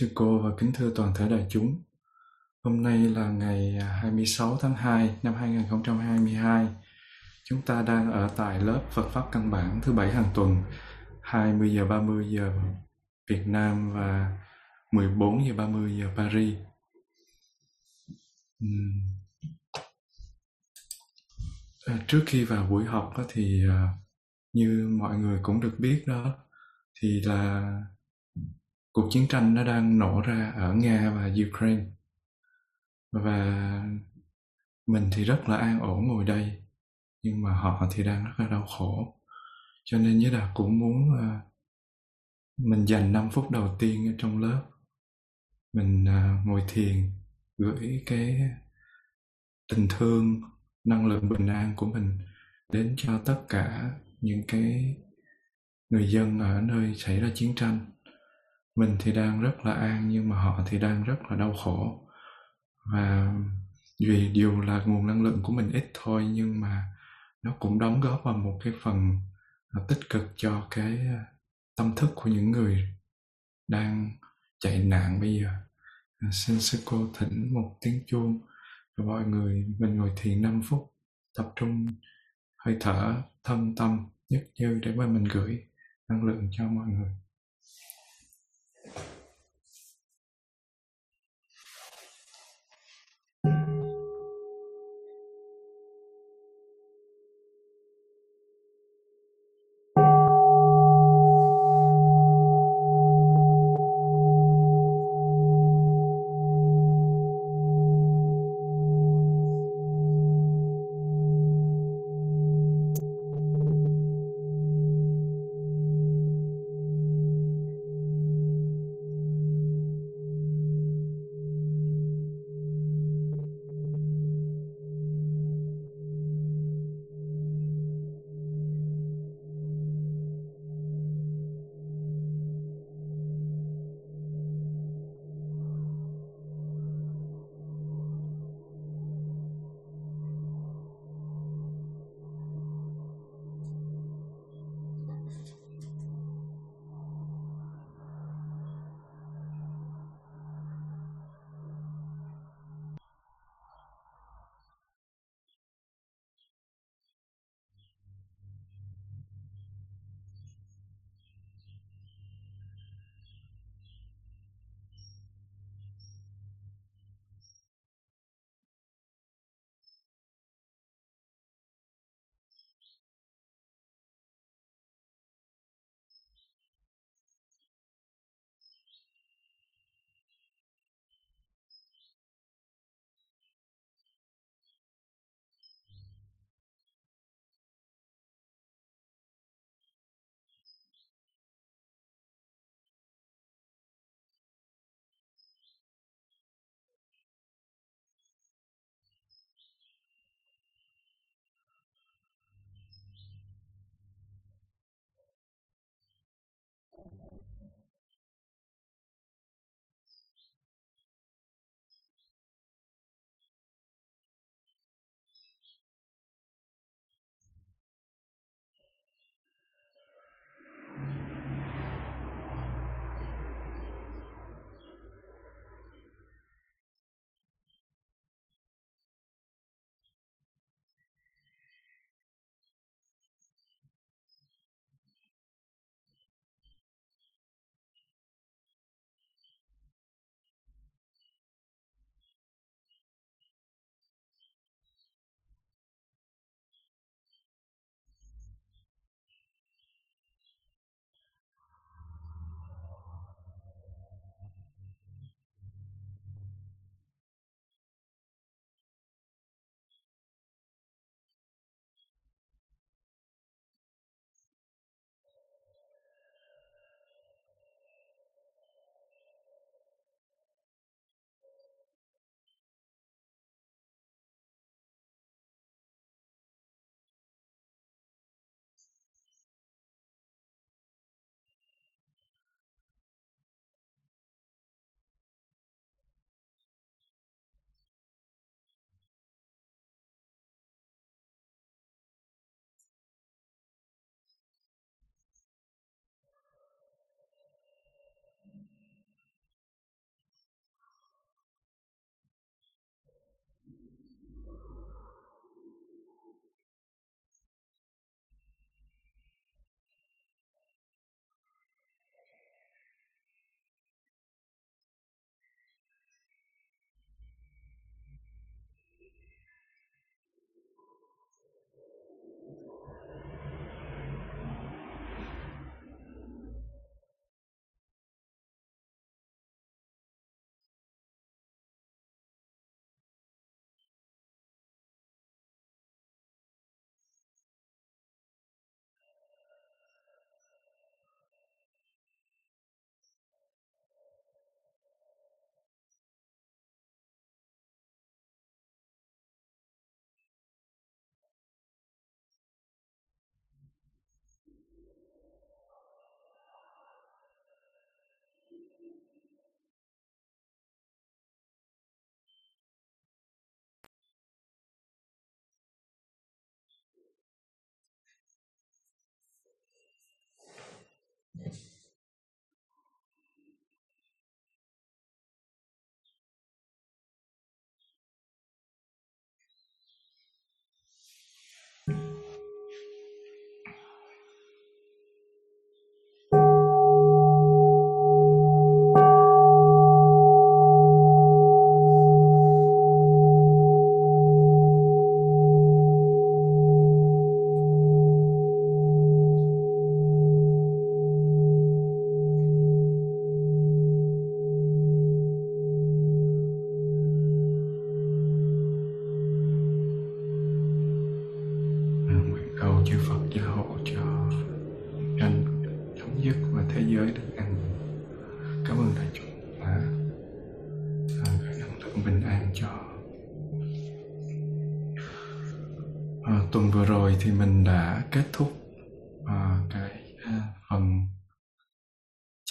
sư cô và kính thưa toàn thể đại chúng. Hôm nay là ngày à, 26 tháng 2 năm 2022. Chúng ta đang ở tại lớp Phật Pháp Căn Bản thứ bảy hàng tuần 20 giờ 30 giờ Việt Nam và 14 giờ 30 giờ Paris. À, trước khi vào buổi học thì à, như mọi người cũng được biết đó thì là cuộc chiến tranh nó đang nổ ra ở Nga và Ukraine. Và mình thì rất là an ổn ngồi đây nhưng mà họ thì đang rất là đau khổ. Cho nên với đạt cũng muốn uh, mình dành 5 phút đầu tiên ở trong lớp mình uh, ngồi thiền gửi cái tình thương năng lượng bình an của mình đến cho tất cả những cái người dân ở nơi xảy ra chiến tranh mình thì đang rất là an, nhưng mà họ thì đang rất là đau khổ. Và vì dù là nguồn năng lượng của mình ít thôi, nhưng mà nó cũng đóng góp vào một cái phần à, tích cực cho cái à, tâm thức của những người đang chạy nạn bây giờ. À, xin sư cô thỉnh một tiếng chuông và mọi người. Mình ngồi thiền 5 phút, tập trung, hơi thở, thân tâm nhất như để mà mình gửi năng lượng cho mọi người.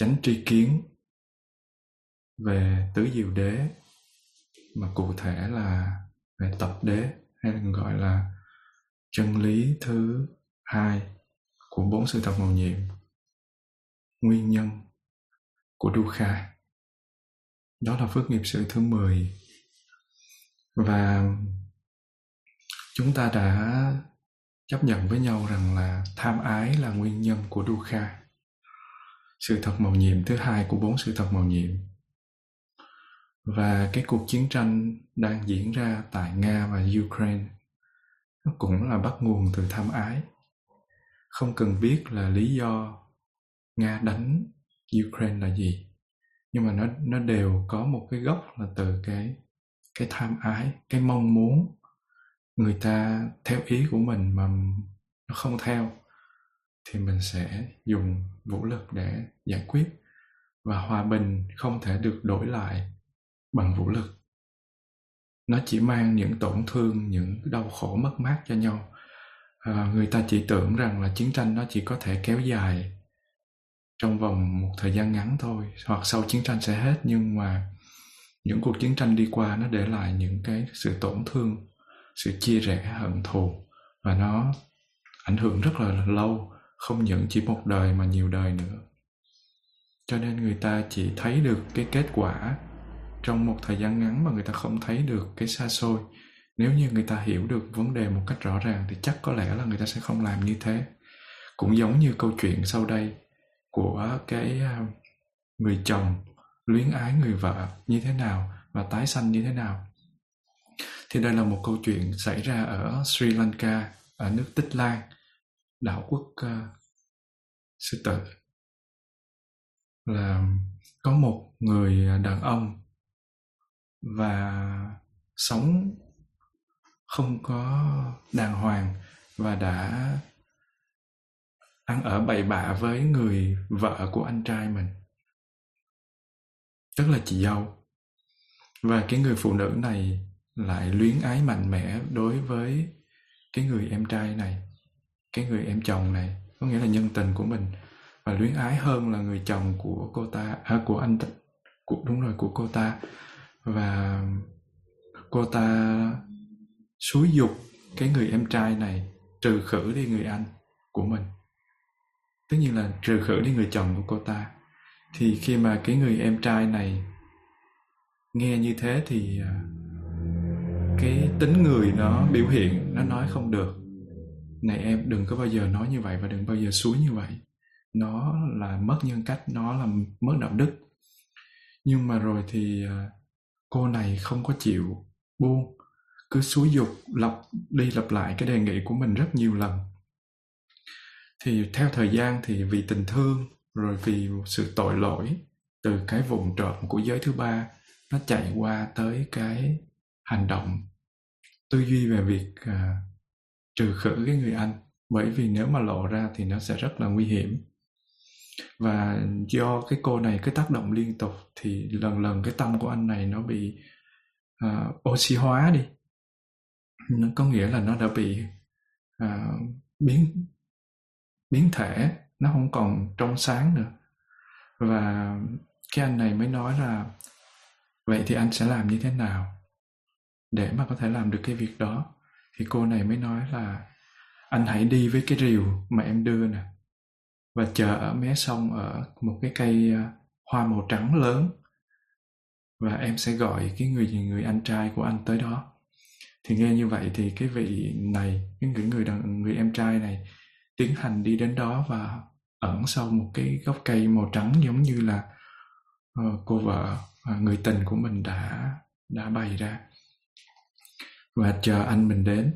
Chánh tri kiến về tứ diệu đế, mà cụ thể là về tập đế hay còn gọi là chân lý thứ hai của bốn sự thật màu nhiệm, nguyên nhân của Dukkha đó là phước nghiệp sự thứ 10 và chúng ta đã chấp nhận với nhau rằng là tham ái là nguyên nhân của Dukkha sự thật màu nhiệm, thứ hai của bốn sự thật màu nhiệm. Và cái cuộc chiến tranh đang diễn ra tại Nga và Ukraine, nó cũng là bắt nguồn từ tham ái. Không cần biết là lý do Nga đánh Ukraine là gì, nhưng mà nó nó đều có một cái gốc là từ cái cái tham ái, cái mong muốn người ta theo ý của mình mà nó không theo thì mình sẽ dùng vũ lực để giải quyết và hòa bình không thể được đổi lại bằng vũ lực. Nó chỉ mang những tổn thương những đau khổ mất mát cho nhau. À, người ta chỉ tưởng rằng là chiến tranh nó chỉ có thể kéo dài trong vòng một thời gian ngắn thôi hoặc sau chiến tranh sẽ hết nhưng mà những cuộc chiến tranh đi qua nó để lại những cái sự tổn thương sự chia rẽ hận thù và nó ảnh hưởng rất là lâu không những chỉ một đời mà nhiều đời nữa. Cho nên người ta chỉ thấy được cái kết quả trong một thời gian ngắn mà người ta không thấy được cái xa xôi. Nếu như người ta hiểu được vấn đề một cách rõ ràng thì chắc có lẽ là người ta sẽ không làm như thế. Cũng giống như câu chuyện sau đây của cái à, người chồng luyến ái người vợ như thế nào và tái sanh như thế nào. Thì đây là một câu chuyện xảy ra ở Sri Lanka, ở nước Tích Lan đạo quốc uh, sư tử. Là có một người à, đàn ông và sống không có đàng hoàng và đã ăn ở bậy bạ với người vợ của anh trai mình. Tức là chị dâu. Và cái người phụ nữ này lại luyến ái mạnh mẽ đối với cái người em trai này cái người em chồng này. Có nghĩa là nhân tình của mình. Và luyến ái hơn là người chồng của cô ta à, của anh của đúng rồi của cô ta. Và cô ta xúi dục cái người em trai này trừ khử đi người anh của mình. Tất nhiên là trừ khử đi người chồng của cô ta. Thì khi mà cái người em trai này nghe như thế thì à, cái tính người nó biểu hiện nó nói không được này em, đừng có bao giờ nói như vậy và đừng bao giờ suối như vậy. Nó là mất nhân cách, nó là mất đạo đức. Nhưng mà rồi thì à, cô này không có chịu buông. Cứ xúi dục, lặp đi lặp lại cái đề nghị của mình rất nhiều lần. Thì theo thời gian thì vì tình thương, rồi vì sự tội lỗi từ cái vùng trộm của giới thứ ba, nó chạy qua tới cái hành động tư duy về việc à, trừ khử cái người anh bởi vì nếu mà lộ ra thì nó sẽ rất là nguy hiểm. Và do cái cô này cái tác động liên tục thì lần lần cái tâm của anh này nó bị uh, oxy hóa đi. Nó có nghĩa là nó đã bị uh, biến biến thể nó không còn trong sáng nữa. Và cái anh này mới nói là vậy thì anh sẽ làm như thế nào để mà có thể làm được cái việc đó? Thì cô này mới nói là anh hãy đi với cái rìu mà em đưa nè và chờ ở mé sông ở một cái cây à, hoa màu trắng lớn và em sẽ gọi cái người người anh trai của anh tới đó. Thì nghe như vậy thì cái vị này cái người người đàn người em trai này tiến hành đi đến đó và ẩn sau một cái gốc cây màu trắng giống như là uh, cô vợ uh, người tình của mình đã đã bày ra và chờ anh mình đến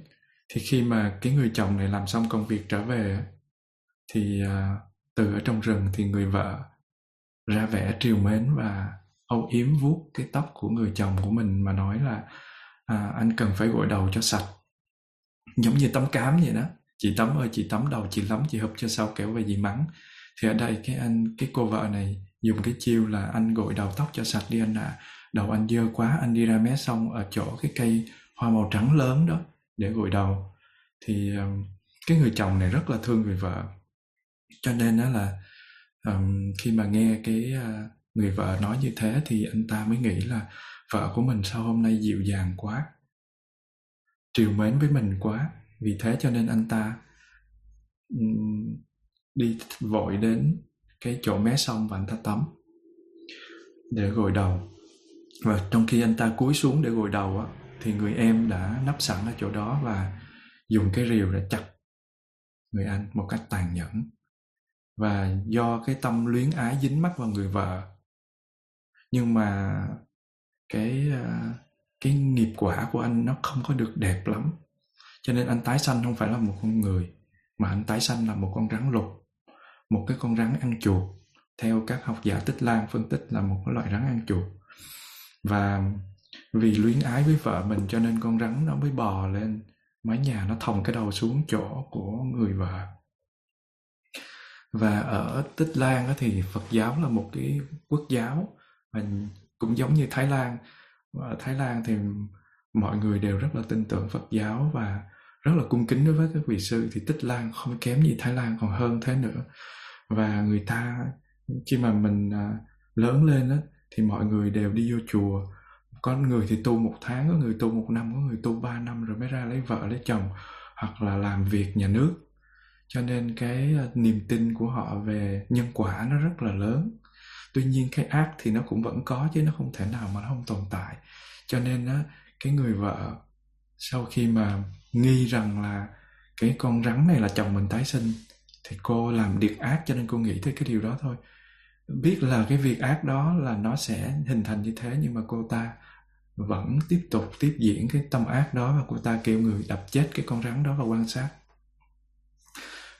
thì khi mà cái người chồng này làm xong công việc trở về thì à, từ ở trong rừng thì người vợ ra vẻ triều mến và âu yếm vuốt cái tóc của người chồng của mình mà nói là à, anh cần phải gội đầu cho sạch. Giống như tắm cám vậy đó. Chị tắm ơi chị tắm đầu chị lắm chị hụp cho sau kéo về gì mắng. Thì ở đây cái anh cái cô vợ này dùng cái chiêu là anh gội đầu tóc cho sạch đi anh ạ. À. đầu anh dơ quá anh đi ra mé sông ở chỗ cái cây hoa màu trắng lớn đó để gội đầu. Thì um, cái người chồng này rất là thương người vợ. Cho nên đó là um, khi mà nghe cái uh, người vợ nói như thế thì anh ta mới nghĩ là vợ của mình sao hôm nay dịu dàng quá triều mến với mình quá. Vì thế cho nên anh ta um, đi vội đến cái chỗ mé sông và anh ta tắm để gội đầu. Và trong khi anh ta cúi xuống để gội đầu á, thì người em đã nấp sẵn ở chỗ đó và dùng cái rìu để chặt người anh một cách tàn nhẫn. Và do cái tâm luyến ái dính mắc vào người vợ, nhưng mà cái ờ, cái nghiệp quả của anh nó không có được đẹp lắm. Cho nên anh tái sanh không phải là một con người, mà anh tái sanh là một con rắn lục, một cái con rắn ăn chuột. Theo các học giả tích lan phân tích là một cái loại rắn ăn chuột. Và vì luyến ái với vợ mình cho nên con rắn nó mới bò lên. Mái nhà nó thòng cái đầu xuống chỗ của người vợ. Và ở tích lan thì phật giáo là một cái quốc giáo. Mình cũng giống như thái lan. Ở thái lan thì mọi người đều rất là tin tưởng phật giáo và rất là cung kính đối với các vị sư. Thì tích lan không kém gì thái lan còn hơn thế nữa. Và người ta, khi mà mình à, lớn lên á thì mọi người đều đi vô chùa có người thì tu một tháng, có người tu một năm, có người tu ba năm rồi mới ra lấy vợ, lấy chồng hoặc là làm việc nhà nước. Cho nên cái ờ, niềm tin của họ về nhân quả nó rất là lớn. Tuy nhiên cái ác thì nó cũng vẫn có chứ nó không thể nào mà nó không tồn tại. Cho nên á, cái người vợ sau khi mà nghi rằng là cái con rắn này là chồng mình tái sinh thì cô làm điệt ác cho nên cô nghĩ tới cái điều đó thôi. Biết là cái việc ác đó là nó sẽ hình thành như thế nhưng mà cô ta vẫn tiếp tục tiếp diễn cái tâm ác đó và cô ta kêu người đập chết cái con rắn đó và quan sát.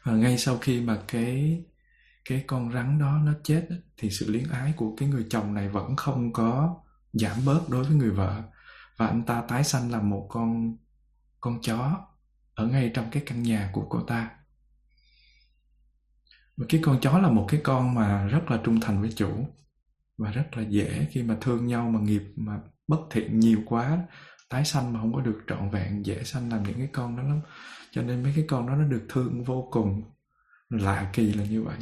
Và ngay sau khi mà cái cái con rắn đó nó chết thì sự liếng ái của cái người chồng này vẫn không có giảm bớt đối với người vợ. Và anh ta tái sanh làm một con con chó ở ngay trong cái căn nhà của cô ta. Và cái con chó là một cái con mà rất là trung thành với chủ và rất là dễ khi mà thương nhau mà nghiệp mà bất thiện nhiều quá, tái sanh mà không có được trọn vẹn, dễ sanh làm những cái con đó lắm. Cho nên mấy cái con đó nó được thương vô cùng. Lạ kỳ là như vậy.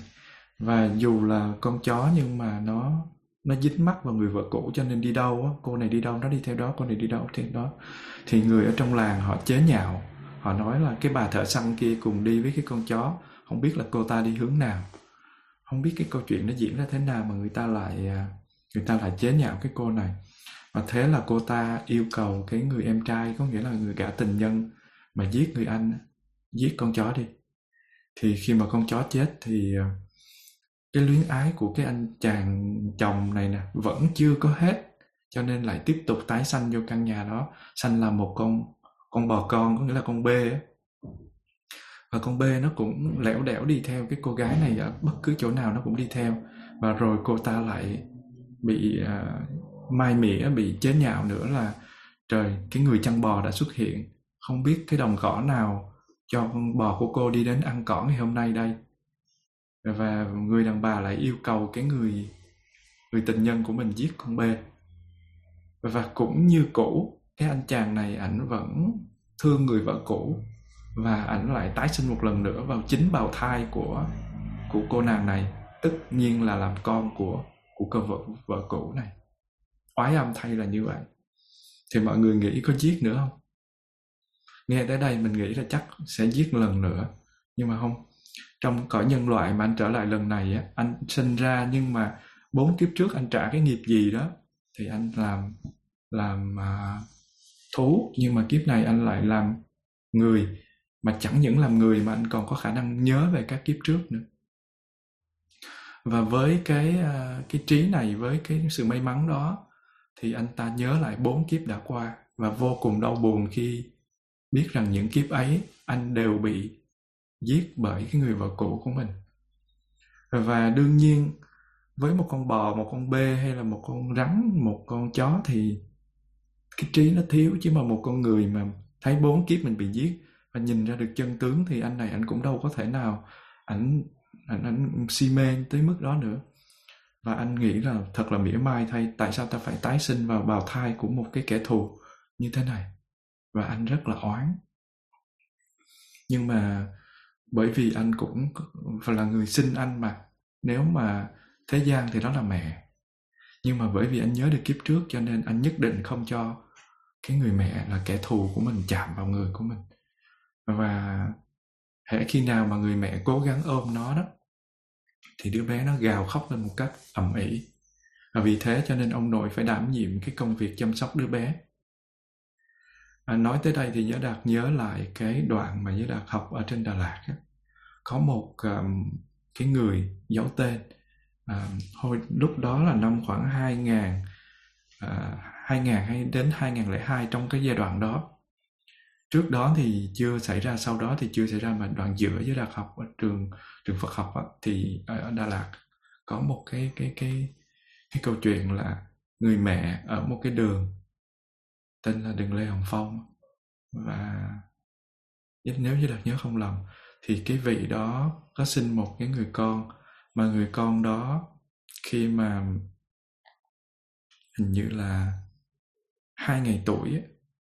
Và dù là con chó nhưng mà nó nó dính mắt vào người vợ cũ cho nên đi đâu á, cô này đi đâu, nó đi theo đó, cô này đi đâu theo đó thì người ở trong làng họ chế nhạo. Họ nói là cái bà thợ săn kia cùng đi với cái con chó, không biết là cô ta đi hướng nào. Không biết cái câu chuyện nó diễn ra thế nào mà người ta lại à, người ta lại chế nhạo cái cô này và thế là cô ta yêu cầu cái người em trai có nghĩa là người gã tình nhân mà giết người anh giết con chó đi. Thì khi mà con chó chết thì ờ, cái luyến ái của cái anh chàng chồng này nè vẫn chưa có hết cho nên lại tiếp tục tái sanh vô căn nhà đó sanh là một con con bò con có nghĩa là con bê á. Và con bê nó cũng lẻo đẻo đi theo cái cô gái này ở bất cứ chỗ nào nó cũng đi theo. Và rồi cô ta lại bị uh, mai mỉa bị chế nhạo nữa là, trời, cái người chăn bò đã xuất hiện. Không biết cái đồng cỏ nào cho con bò của cô đi đến ăn cỏ ngày hôm nay đây. Và người đàn bà lại yêu cầu cái người người tình nhân của mình giết con bê. Và cũng như cũ, cái anh chàng này ảnh vẫn thương người vợ cũ và ảnh lại tái sinh một lần nữa vào chính bào thai của của cô nàng này tất nhiên là làm con của của cơ vợ vợ cũ này oái âm thay là như vậy. Thì mọi người nghĩ có giết nữa không? Nghe tới đây mình nghĩ là chắc sẽ giết lần nữa. Nhưng mà không. Trong cõi nhân loại mà anh trở lại lần này á anh sinh ra nhưng mà bốn kiếp trước anh trả cái nghiệp gì đó thì anh làm làm uh, thú. Nhưng mà kiếp này anh lại làm người mà chẳng những làm người mà anh còn có khả năng nhớ về các kiếp trước nữa. Và với cái uh, cái trí này với cái sự may mắn đó thì anh ta nhớ lại bốn kiếp đã qua và vô cùng đau buồn khi biết rằng những kiếp ấy anh đều bị giết bởi cái người vợ cũ của mình. Và đương nhiên, với một con bò, một con bê hay là một con rắn, một con chó thì cái trí nó thiếu, chứ mà một con người mà thấy bốn kiếp mình bị giết và nhìn ra được chân tướng thì anh này anh cũng đâu có thể nào ảnh anh anh si mê tới mức đó nữa và anh nghĩ là thật là mỉa mai thay tại sao ta phải tái sinh vào bào thai của một cái kẻ thù như thế này. Và anh rất là oán. Nhưng mà bởi vì anh cũng là người sinh anh mà, nếu mà thế gian thì đó là mẹ. Nhưng mà bởi vì anh nhớ được kiếp trước cho nên anh nhất định không cho cái người mẹ là kẻ thù của mình chạm vào người của mình. Và hễ khi nào mà người mẹ cố gắng ôm nó đó thì đứa bé nó gào khóc lên một cách ầm ĩ. Và vì thế cho nên ông nội phải đảm nhiệm cái công việc chăm sóc đứa bé. À, nói tới đây thì nhớ đạt nhớ lại cái đoạn mà nhớ đạt học ở trên đà lạt á. có một um, cái người giấu tên à, hồi lúc đó là năm khoảng 2000 à, 2000 hay đến 2002 trong cái giai đoạn đó. Trước đó thì chưa xảy ra sau đó thì chưa xảy ra mà đoạn giữa với đạt học ở trường trường Phật học á, thì ở Đà Lạt có một cái cái cái cái câu chuyện là người mẹ ở một cái đường tên là đường Lê Hồng Phong. Và nếu như được nhớ không lầm thì cái vị đó có sinh một cái người con mà người con đó khi mà hình như là hai ngày tuổi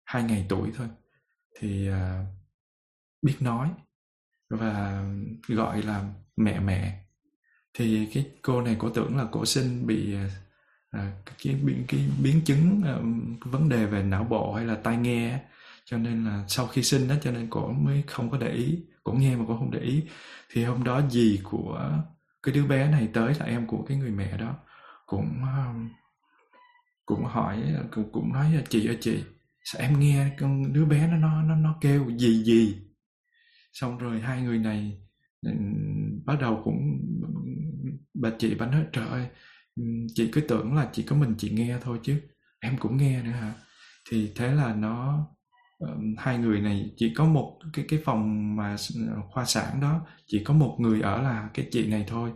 hai ngày tuổi thôi thì uh, biết nói và gọi là mẹ mẹ. Thì cái cô này cổ tưởng là cổ sinh bị à, à cái biến cái biến chứng à, vấn đề về não bộ hay là tai nghe cho nên là sau khi sinh đó cho nên cổ mới không có để ý cổ nghe mà cổ không để ý. Thì hôm đó dì của cái đứa bé này tới là em của cái người mẹ đó cũng à, cũng hỏi cũng cũng nói chị ơi chị sao em nghe con đứa bé nó nó nó nó kêu gì gì xong rồi hai người này ừ, bắt đầu cũng bà chị bà nói, trời ơi ừ, chị cứ tưởng là chỉ có mình chị nghe thôi chứ, em cũng nghe nữa hả? Thì thế là nó ờ, hai người này chỉ có một cái cái phòng mà ờ, khoa sản đó, chỉ có một người ở là cái chị này thôi.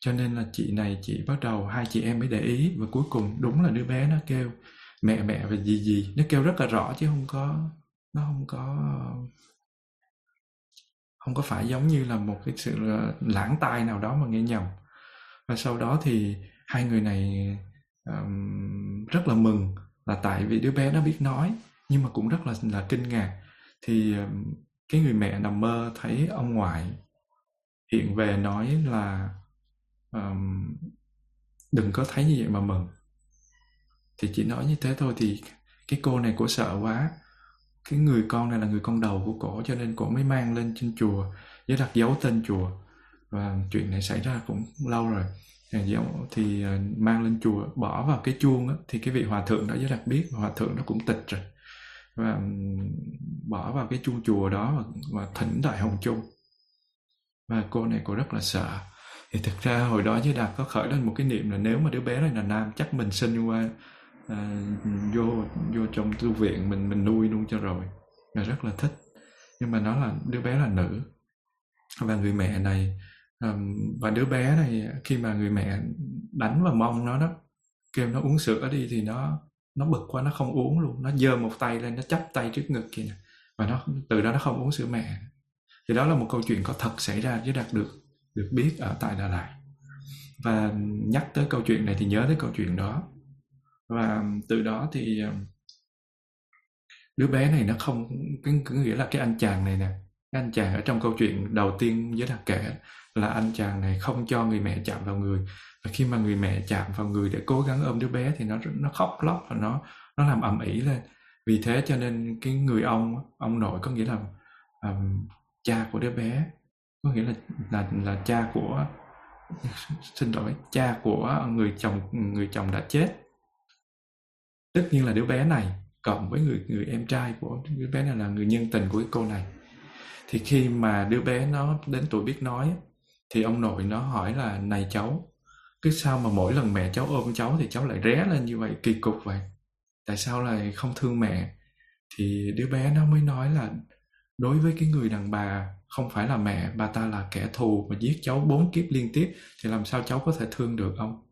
Cho nên là chị này chị bắt đầu hai chị em mới để ý và cuối cùng đúng là đứa bé nó kêu mẹ mẹ và gì gì nó kêu rất là rõ chứ không có, nó không có không có phải giống như là một cái sự lãng tai nào đó mà nghe nhầm. Và sau đó thì hai người này um, rất là mừng là tại vì đứa bé nó biết nói nhưng mà cũng rất là là kinh ngạc. Thì um, cái người mẹ nằm mơ thấy ông ngoại hiện về nói là um, đừng có thấy như vậy mà mừng. Thì chỉ nói như thế thôi thì cái cô này cũng sợ quá cái người con này là người con đầu của cổ cho nên cổ mới mang lên trên chùa với đặt dấu tên chùa. Và chuyện này xảy ra cũng lâu rồi. Dấu thì à, mang lên chùa bỏ vào cái chuông đó, thì cái vị hòa thượng đó với đặt biết hòa thượng nó cũng tịch rồi. Và bỏ vào cái chuông chùa đó và, và thỉnh đại hồng chung và cô này cô rất là sợ. Thì thực ra hồi đó với đạt có khởi lên một cái niệm là nếu mà đứa bé này là nam chắc mình sinh qua à, vô vô trong tu viện mình mình nuôi luôn cho rồi. Là rất là thích. Nhưng mà nó là đứa bé là nữ. Và người mẹ này um, và đứa bé này khi mà người mẹ đánh vào mông nó đó kêu nó uống sữa đi thì nó nó bực quá nó không uống luôn. Nó giơ một tay lên nó chắp tay trước ngực kìa. Và nó từ đó nó không uống sữa mẹ. Thì đó là một câu chuyện có thật xảy ra với đạt được được biết ở tại Đà Lạt. Và nhắc tới câu chuyện này thì nhớ tới câu chuyện đó và từ đó thì ờ, đứa bé này nó không cái, nghĩa là cái anh chàng này nè cái anh chàng ở trong câu chuyện đầu tiên với đạt kể là anh chàng này không cho người mẹ chạm vào người. Và khi mà người mẹ chạm vào người để cố gắng ôm đứa bé thì nó nó khóc lóc và nó nó làm ầm ĩ lên. Vì thế cho nên cái người ông ông nội có nghĩa là um, cha của đứa bé có nghĩa là là là cha của xin lỗi cha của người chồng người chồng đã chết tất nhiên là đứa bé này cộng với người người em trai của, đứa bé này là người nhân tình của cái cô này. Thì khi mà đứa bé nó đến tuổi biết nói thì ông nội nó hỏi là, này cháu cứ sao mà mỗi lần mẹ cháu ôm cháu thì cháu lại ré lên như vậy? Kỳ cục vậy. Tại sao lại không thương mẹ? Thì đứa bé nó mới nói là, đối với cái người đàn bà, không phải là mẹ, bà ta là kẻ thù mà giết cháu bốn kiếp liên tiếp, thì làm sao cháu có thể thương được ông?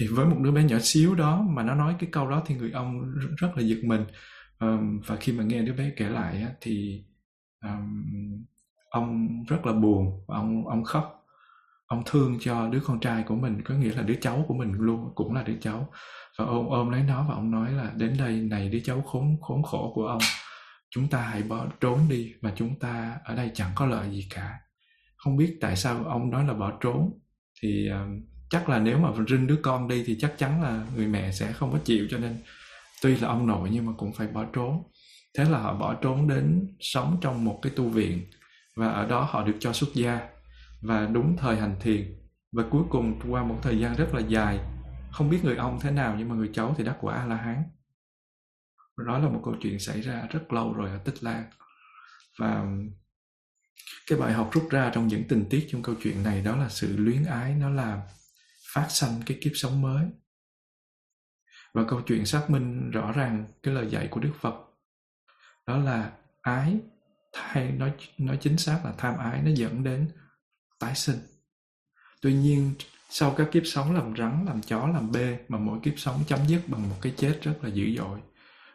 Thì với một đứa bé nhỏ xíu đó mà nó nói cái câu đó thì người ông rất là giật mình. Um, và khi mà nghe đứa bé kể lại á, thì um, ông rất là buồn ông ông khóc. Ông thương cho đứa con trai của mình có nghĩa là đứa cháu của mình luôn cũng là đứa cháu. Và ông ôm lấy nó và ông nói là đến đây này đứa cháu khốn khốn khổ của ông. Chúng ta hãy bỏ trốn đi và chúng ta ở đây chẳng có lợi gì cả. Không biết tại sao ông nói là bỏ trốn. Thì uh, chắc là nếu mà rinh đứa con đi thì chắc chắn là người mẹ sẽ không có chịu, cho nên tuy là ông nội nhưng mà cũng phải bỏ trốn. Thế là họ bỏ trốn đến sống trong một cái tu viện và ở đó họ được cho xuất gia. Và đúng thời hành thiền. Và cuối cùng qua một thời gian rất là dài, không biết người ông thế nào nhưng mà người cháu thì đắc quả a la hán đó là một câu chuyện xảy ra rất lâu rồi ở tích lan. Và cái bài học rút ra trong những tình tiết trong câu chuyện này đó là sự luyến ái nó làm phát sanh cái kiếp sống mới. Và câu chuyện xác minh rõ ràng cái lời dạy của đức phật, đó là ái hay nói nói chính xác là tham ái, nó dẫn đến tái sinh. Tuy nhiên, sau các kiếp sống làm rắn, làm chó, làm bê mà mỗi kiếp sống chấm dứt bằng một cái chết rất là dữ dội,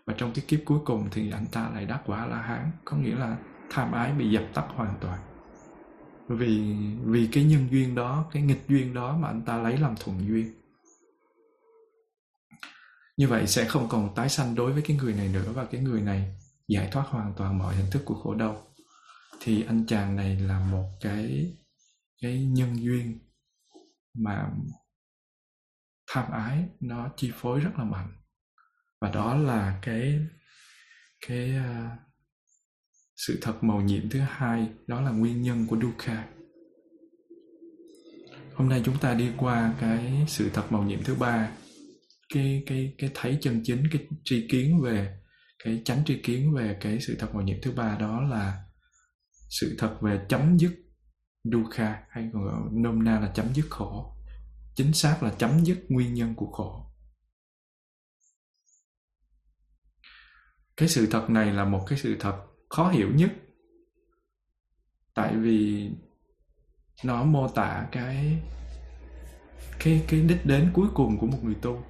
và trong cái kiếp cuối cùng thì anh ta lại đắc quả la hán, có nghĩa là tham ái bị dập tắt hoàn toàn vì vì cái nhân duyên đó cái nghịch duyên đó mà anh ta lấy làm thuận duyên. Như vậy sẽ không còn tái sanh đối với cái người này nữa và cái người này giải thoát hoàn toàn mọi hình thức của khổ đau. Thì anh chàng này là một cái cái nhân duyên mà tham ái nó chi phối rất là mạnh. Và đó là cái cái uh, sự thật màu nhiệm thứ hai, đó là nguyên nhân của dukkha. Hôm nay chúng ta đi qua cái sự thật màu nhiệm thứ ba, cái cái cái thấy chân chính, cái tri kiến về, cái chánh tri kiến về cái sự thật màu nhiệm thứ ba đó là sự thật về chấm dứt dukkha, hay còn gọi, nôm na là chấm dứt khổ. Chính xác là chấm dứt nguyên nhân của khổ. Cái sự thật này là một cái sự thật khó hiểu nhất. Tại vì nó mô tả cái cái cái đích đến cuối cùng của một người tu.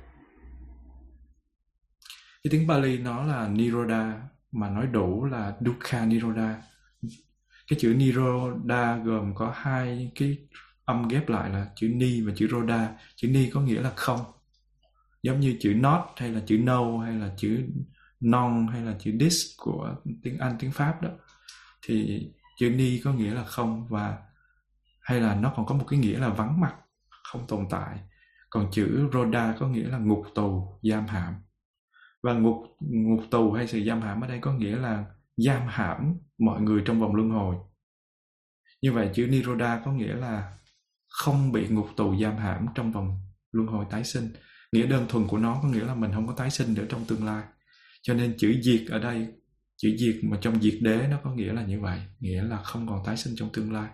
Cái tiếng Bali nó là Niroda, mà nói đủ là Dukkha Niroda. Cái chữ Niroda gồm có hai cái âm ghép lại là chữ Ni và chữ Roda. Chữ Ni có nghĩa là không. Giống như chữ not hay là chữ no hay là chữ non hay là chữ dis của tiếng Anh, tiếng Pháp đó, thì chữ Ni có nghĩa là không và hay là nó còn có một cái nghĩa là vắng mặt, không tồn tại. Còn chữ Roda có nghĩa là ngục tù, giam hãm. Và ngục ngục tù hay sự giam hãm ở đây có nghĩa là giam hãm mọi người trong vòng luân hồi. Như vậy chữ niroda có nghĩa là không bị ngục tù giam hãm trong vòng luân hồi tái sinh. Nghĩa đơn thuần của nó có nghĩa là mình không có tái sinh nữa trong tương lai cho nên chữ diệt ở đây chữ diệt mà trong diệt đế nó có nghĩa là như vậy nghĩa là không còn tái sinh trong tương lai.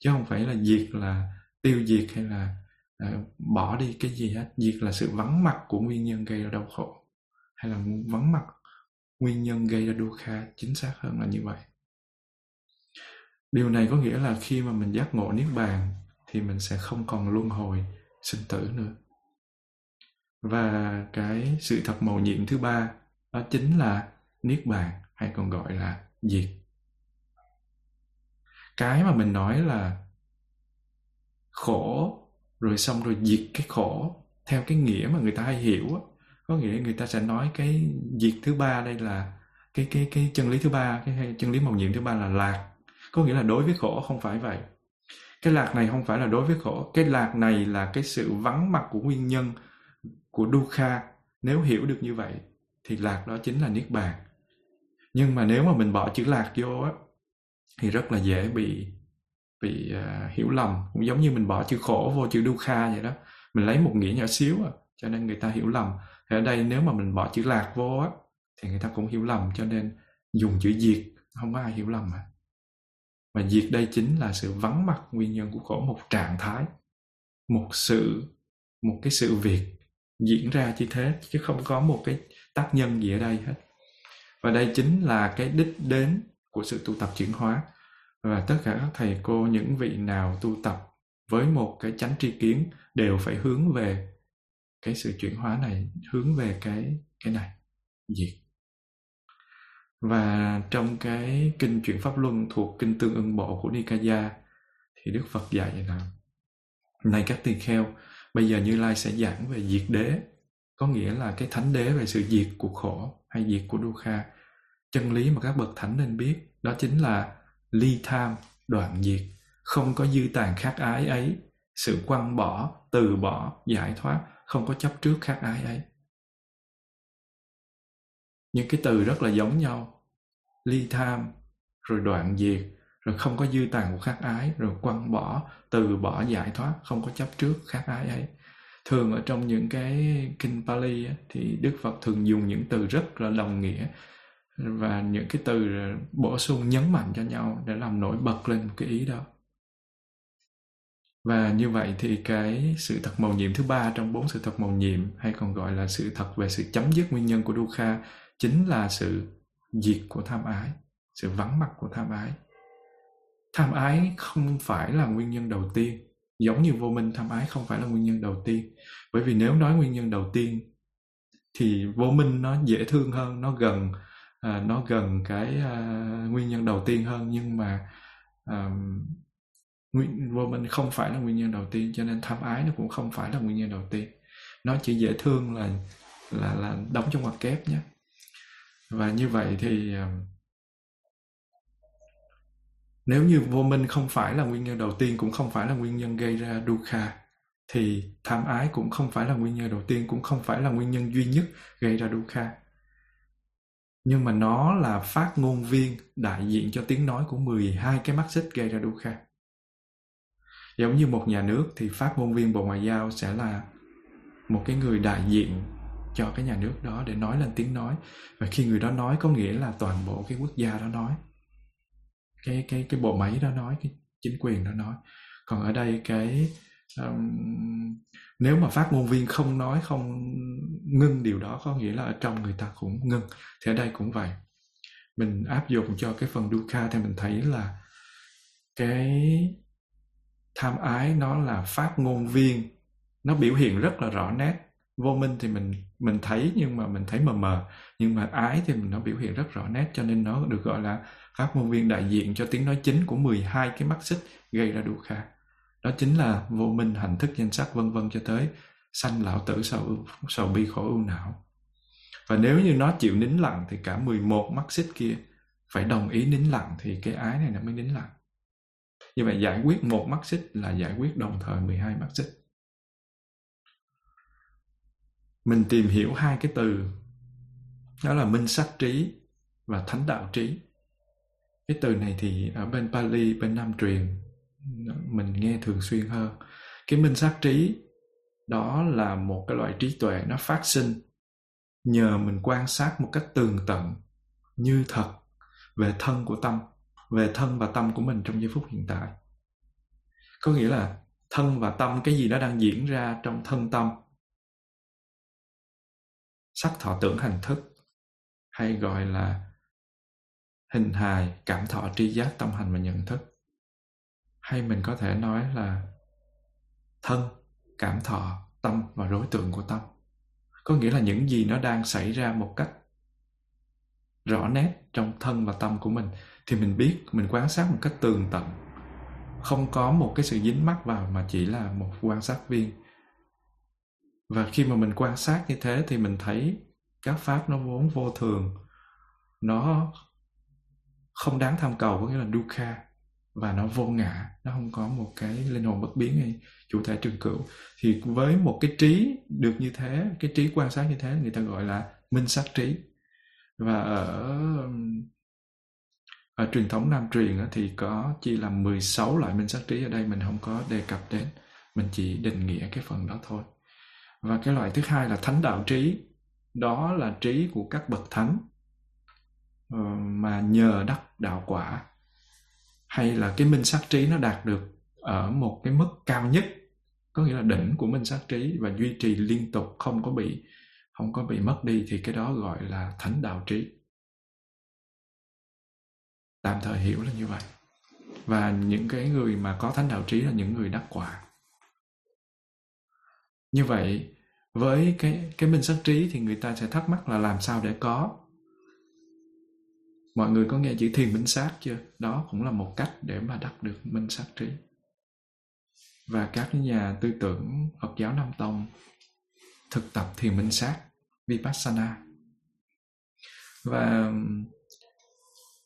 Chứ không phải là diệt là tiêu diệt hay là uh, bỏ đi cái gì hết. Diệt là sự vắng mặt của nguyên nhân gây ra đau khổ hay là vắng mặt nguyên nhân gây ra dukkha chính xác hơn là như vậy. Điều này có nghĩa là khi mà mình giác ngộ niết bàn thì mình sẽ không còn luân hồi sinh tử nữa. Và cái sự thật màu nhiệm thứ ba đó chính là niết bàn, hay còn gọi là diệt. Cái mà mình nói là khổ, rồi xong rồi diệt cái khổ, theo cái nghĩa mà người ta hay hiểu có nghĩa người ta sẽ nói cái diệt thứ ba đây là, cái cái cái chân lý thứ ba, cái chân lý màu nhiệm thứ ba là lạc. Có nghĩa là đối với khổ không phải vậy. Cái lạc này không phải là đối với khổ. Cái lạc này là cái sự vắng mặt của nguyên nhân của dukkha, nếu hiểu được như vậy thì lạc đó chính là niết bàn. Nhưng mà nếu mà mình bỏ chữ lạc vô á thì rất là dễ bị bị uh, hiểu lầm. Cũng giống như mình bỏ chữ khổ vô chữ dukkha vậy đó. Mình lấy một nghĩa nhỏ xíu à, cho nên người ta hiểu lầm. Thì ở đây nếu mà mình bỏ chữ lạc vô á thì người ta cũng hiểu lầm cho nên dùng chữ diệt không có ai hiểu lầm mà. Mà diệt đây chính là sự vắng mặt nguyên nhân của khổ một trạng thái một sự một cái sự việc diễn ra như thế. Chứ không có một cái tác nhân gì ở đây hết. Và đây chính là cái đích đến của sự tu tập chuyển hóa. Và tất cả các thầy cô, những vị nào tu tập với một cái chánh tri kiến đều phải hướng về cái sự chuyển hóa này, hướng về cái cái này. Diệt và trong cái kinh chuyển pháp luân thuộc kinh tương ưng bộ của Nikaya thì Đức Phật dạy là, này các tỳ kheo, bây giờ như lai sẽ giảng về diệt đế có nghĩa là cái thánh đế về sự diệt của khổ hay diệt của dukkha, chân lý mà các bậc thánh nên biết, đó chính là ly tham, đoạn diệt. Không có dư tàn khát ái ấy. Sự quăng bỏ, từ bỏ, giải thoát, không có chấp trước khát ái ấy. Những cái từ rất là giống nhau. Ly tham, rồi đoạn diệt, rồi không có dư tàn của khát ái, rồi quăng bỏ, từ bỏ, giải thoát, không có chấp trước khát ái ấy thường ở trong những cái kinh Pali thì Đức Phật thường dùng những từ rất là đồng nghĩa và những cái từ bổ sung nhấn mạnh cho nhau để làm nổi bật lên một cái ý đó. Và như vậy thì cái sự thật màu nhiệm thứ ba trong bốn sự thật màu nhiệm, hay còn gọi là sự thật về sự chấm dứt nguyên nhân của dukkha chính là sự diệt của tham ái, sự vắng mặt của tham ái. Tham ái không phải là nguyên nhân đầu tiên giống như vô minh tham ái không phải là nguyên nhân đầu tiên. Bởi vì nếu nói nguyên nhân đầu tiên thì vô minh nó dễ thương hơn nó gần à, nó gần cái à, nguyên nhân đầu tiên hơn. Nhưng mà à, nguyên vô minh không phải là nguyên nhân đầu tiên cho nên tham ái nó cũng không phải là nguyên nhân đầu tiên. Nó chỉ dễ thương là là là đóng trong ngoặc kép nhé. Và như vậy thì à, nếu như vô minh không phải là nguyên nhân đầu tiên, cũng không phải là nguyên nhân gây ra dukkha, thì tham ái cũng không phải là nguyên nhân đầu tiên, cũng không phải là nguyên nhân duy nhất gây ra dukkha. Nhưng mà nó là phát ngôn viên đại diện cho tiếng nói của 12 cái mắt xích gây ra dukkha. Giống như một nhà nước thì phát ngôn viên bộ ngoại giao sẽ là một cái người đại diện cho cái nhà nước đó để nói lên tiếng nói. Và khi người đó nói, có nghĩa là toàn bộ cái quốc gia đó nói cái cái cái bộ máy đó nói cái chính quyền đó nói. Còn ở đây cái um, nếu mà phát ngôn viên không nói không ngưng điều đó có nghĩa là ở trong người ta cũng ngưng. Thì ở đây cũng vậy. Mình áp dụng cho cái phần dukkha thì mình thấy là cái tham ái nó là phát ngôn viên nó biểu hiện rất là rõ nét. Vô minh thì mình mình thấy nhưng mà mình thấy mờ mờ nhưng mà ái thì nó biểu hiện rất rõ nét cho nên nó được gọi là phát ngôn viên đại diện cho tiếng nói chính của 12 cái mắt xích gây ra dukkha đó chính là vô minh hành thức danh sắc vân vân cho tới sanh lão tử sầu sầu bi khổ ưu não. Và nếu như nó chịu nín lặng thì cả 11 mắt xích kia phải đồng ý nín lặng thì cái ái này nó mới nín lặng. Như vậy giải quyết một mắt xích là giải quyết đồng thời 12 mắt xích. Mình tìm hiểu hai cái từ, đó là minh sắc trí và thánh đạo trí cái từ này thì ở bên Pali, bên Nam truyền, mình nghe thường xuyên hơn. Cái minh sát trí, đó là một cái loại trí tuệ nó phát sinh nhờ mình quan sát một cách tường tận, như thật, về thân của tâm, về thân và tâm của mình trong giây phút hiện tại. Có nghĩa là thân và tâm, cái gì nó đang diễn ra trong thân tâm, sắc thọ tưởng hành thức, hay gọi là hình hài, cảm thọ, tri giác, tâm hành và nhận thức. Hay mình có thể nói là thân, cảm thọ, tâm và đối tượng của tâm. Có nghĩa là những gì nó đang xảy ra một cách rõ nét trong thân và tâm của mình, thì mình biết, mình quan sát một cách tường tận. Không có một cái sự dính mắc vào mà chỉ là một quan sát viên. Và khi mà mình quan sát như thế thì mình thấy các pháp nó vốn vô thường. Nó không đáng tham cầu, có nghĩa là dukkha và nó vô ngã, nó không có một cái linh hồn bất biến hay chủ thể trường cửu. Thì với một cái trí được như thế, cái trí quan sát như thế, người ta gọi là minh sát trí. Và ở ở truyền thống nam truyền thì có chỉ là 16 loại minh sát trí ở đây, mình không có đề cập đến. Mình chỉ định nghĩa cái phần đó thôi. Và cái loại thứ hai là thánh đạo trí. Đó là trí của các bậc thánh. Ờ, mà nhờ đắc đạo quả, hay là cái minh sát trí nó đạt được ở một cái mức cao nhất, có nghĩa là đỉnh của minh sát trí và duy trì liên tục, không có bị, không có bị mất đi, thì cái đó gọi là thánh đạo trí. Tạm thời hiểu là như vậy. Và những cái người mà có thánh đạo trí là những người đắc quả. Như vậy, với cái cái minh sát trí thì người ta sẽ thắc mắc là làm sao để có? Mọi người có nghe chữ thiền minh sát chưa? Đó cũng là một cách để mà đắc được minh sát trí. Và các nhà tư tưởng Phật giáo Nam Tông thực tập thiền minh sát, Vipassana. Và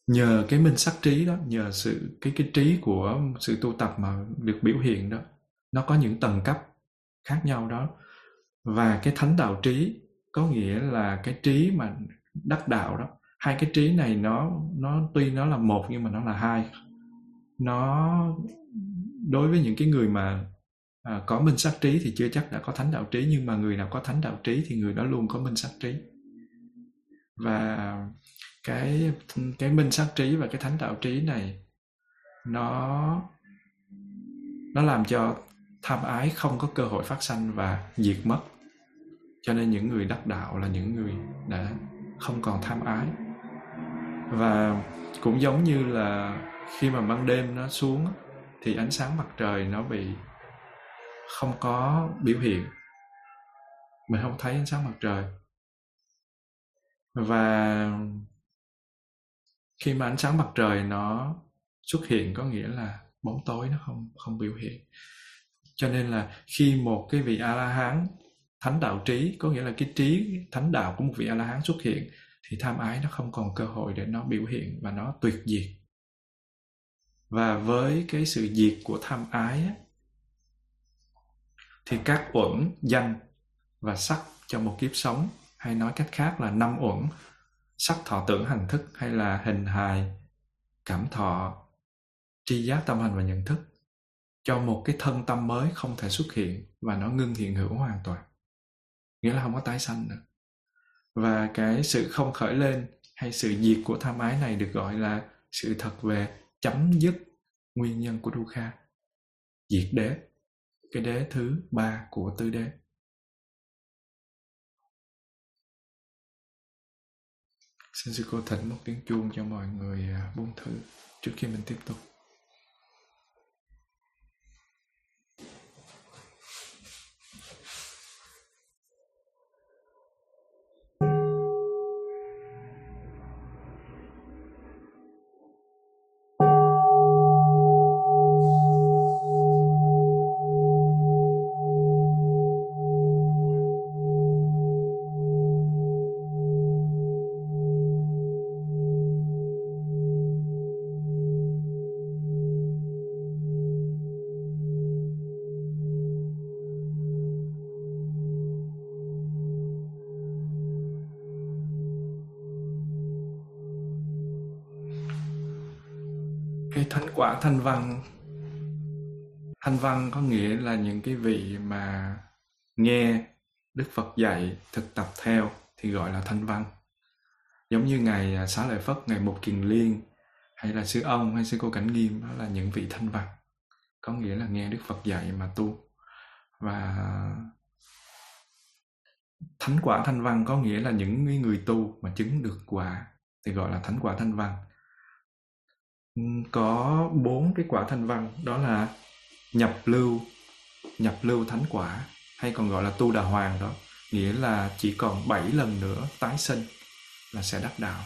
nhờ cái minh sắc trí đó, nhờ sự, cái cái trí của sự tu tập mà được biểu hiện đó, nó có những tầng cấp khác nhau đó. Và cái thánh đạo trí có nghĩa là cái trí mà đắc đạo đó hai cái trí này nó nó tuy nó là một nhưng mà nó là hai. Nó đối với những cái người mà à, có minh sắc trí thì chưa chắc đã có thánh đạo trí nhưng mà người nào có thánh đạo trí thì người đó luôn có minh sắc trí. Và cái cái minh sắc trí và cái thánh đạo trí này nó nó làm cho tham ái không có cơ hội phát sanh và diệt mất. Cho nên những người đắc đạo là những người đã không còn tham ái và cũng giống như là khi mà ban đêm nó xuống thì ánh sáng mặt trời nó bị không có biểu hiện. Mình không thấy ánh sáng mặt trời. Và khi mà ánh sáng mặt trời nó xuất hiện có nghĩa là bóng tối nó không không biểu hiện. Cho nên là khi một cái vị a la hán thánh đạo trí, có nghĩa là cái trí thánh đạo của một vị a la hán xuất hiện thì tham ái nó không còn cơ hội để nó biểu hiện và nó tuyệt diệt. Và với cái sự diệt của tham ái á, thì các uẩn danh và sắc trong một kiếp sống hay nói cách khác là năm uẩn sắc thọ tưởng hành thức hay là hình hài cảm thọ tri giác tâm hành và nhận thức cho một cái thân tâm mới không thể xuất hiện và nó ngưng hiện hữu hoàn toàn. Nghĩa là không có tái sanh nữa và cái sự không khởi lên hay sự diệt của tham ái này được gọi là sự thật về chấm dứt nguyên nhân của dukkha. Diệt đế, cái đế thứ ba của tứ đế. Xin sư cô thỉnh một tiếng chuông cho mọi người à, buông thử trước khi mình tiếp tục. Thanh văn. Thanh văn có nghĩa là những cái vị mà nghe đức phật dạy, thực tập theo thì gọi là thanh văn. Giống như ngày à, xá lợi phất, ngày một kiền liên, hay là sư ông, hay sư cô cảnh nghiêm, đó là những vị thanh văn. Có nghĩa là nghe đức phật dạy mà tu. Và thánh quả thanh văn có nghĩa là những người tu mà chứng được quả, thì gọi là thánh quả thanh văn có bốn cái quả thanh văn, đó là nhập lưu nhập lưu thánh quả, hay còn gọi là tu đà hoàng đó. Nghĩa là chỉ còn bảy lần nữa tái sinh là sẽ đắc đạo.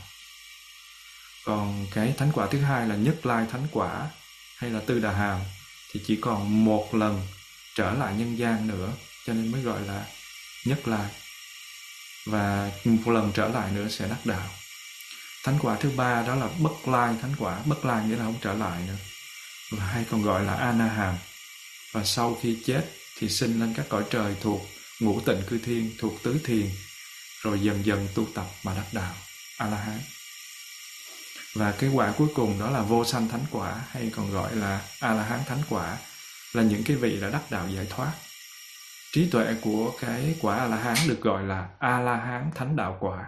Còn cái thánh quả thứ hai là nhất lai thánh quả hay là tư đà hàm thì chỉ còn một lần trở lại nhân gian nữa, cho nên mới gọi là nhất lai. Và một lần trở lại nữa sẽ đắc đạo thánh quả thứ ba đó là bất lai thánh quả. Bất lai nghĩa là không trở lại nữa. Và hay còn gọi là anaham. Và sau khi chết thì sinh lên các cõi trời thuộc ngũ tịnh cư thiên, thuộc tứ thiền, rồi dần dần tu tập mà đắc đạo. A la hán và cái quả cuối cùng đó là vô sanh thánh quả, hay còn gọi là a la hán thánh quả, là những cái vị đã đắc đạo giải thoát. Trí tuệ của cái quả a la hán được gọi là a la hán thánh đạo quả,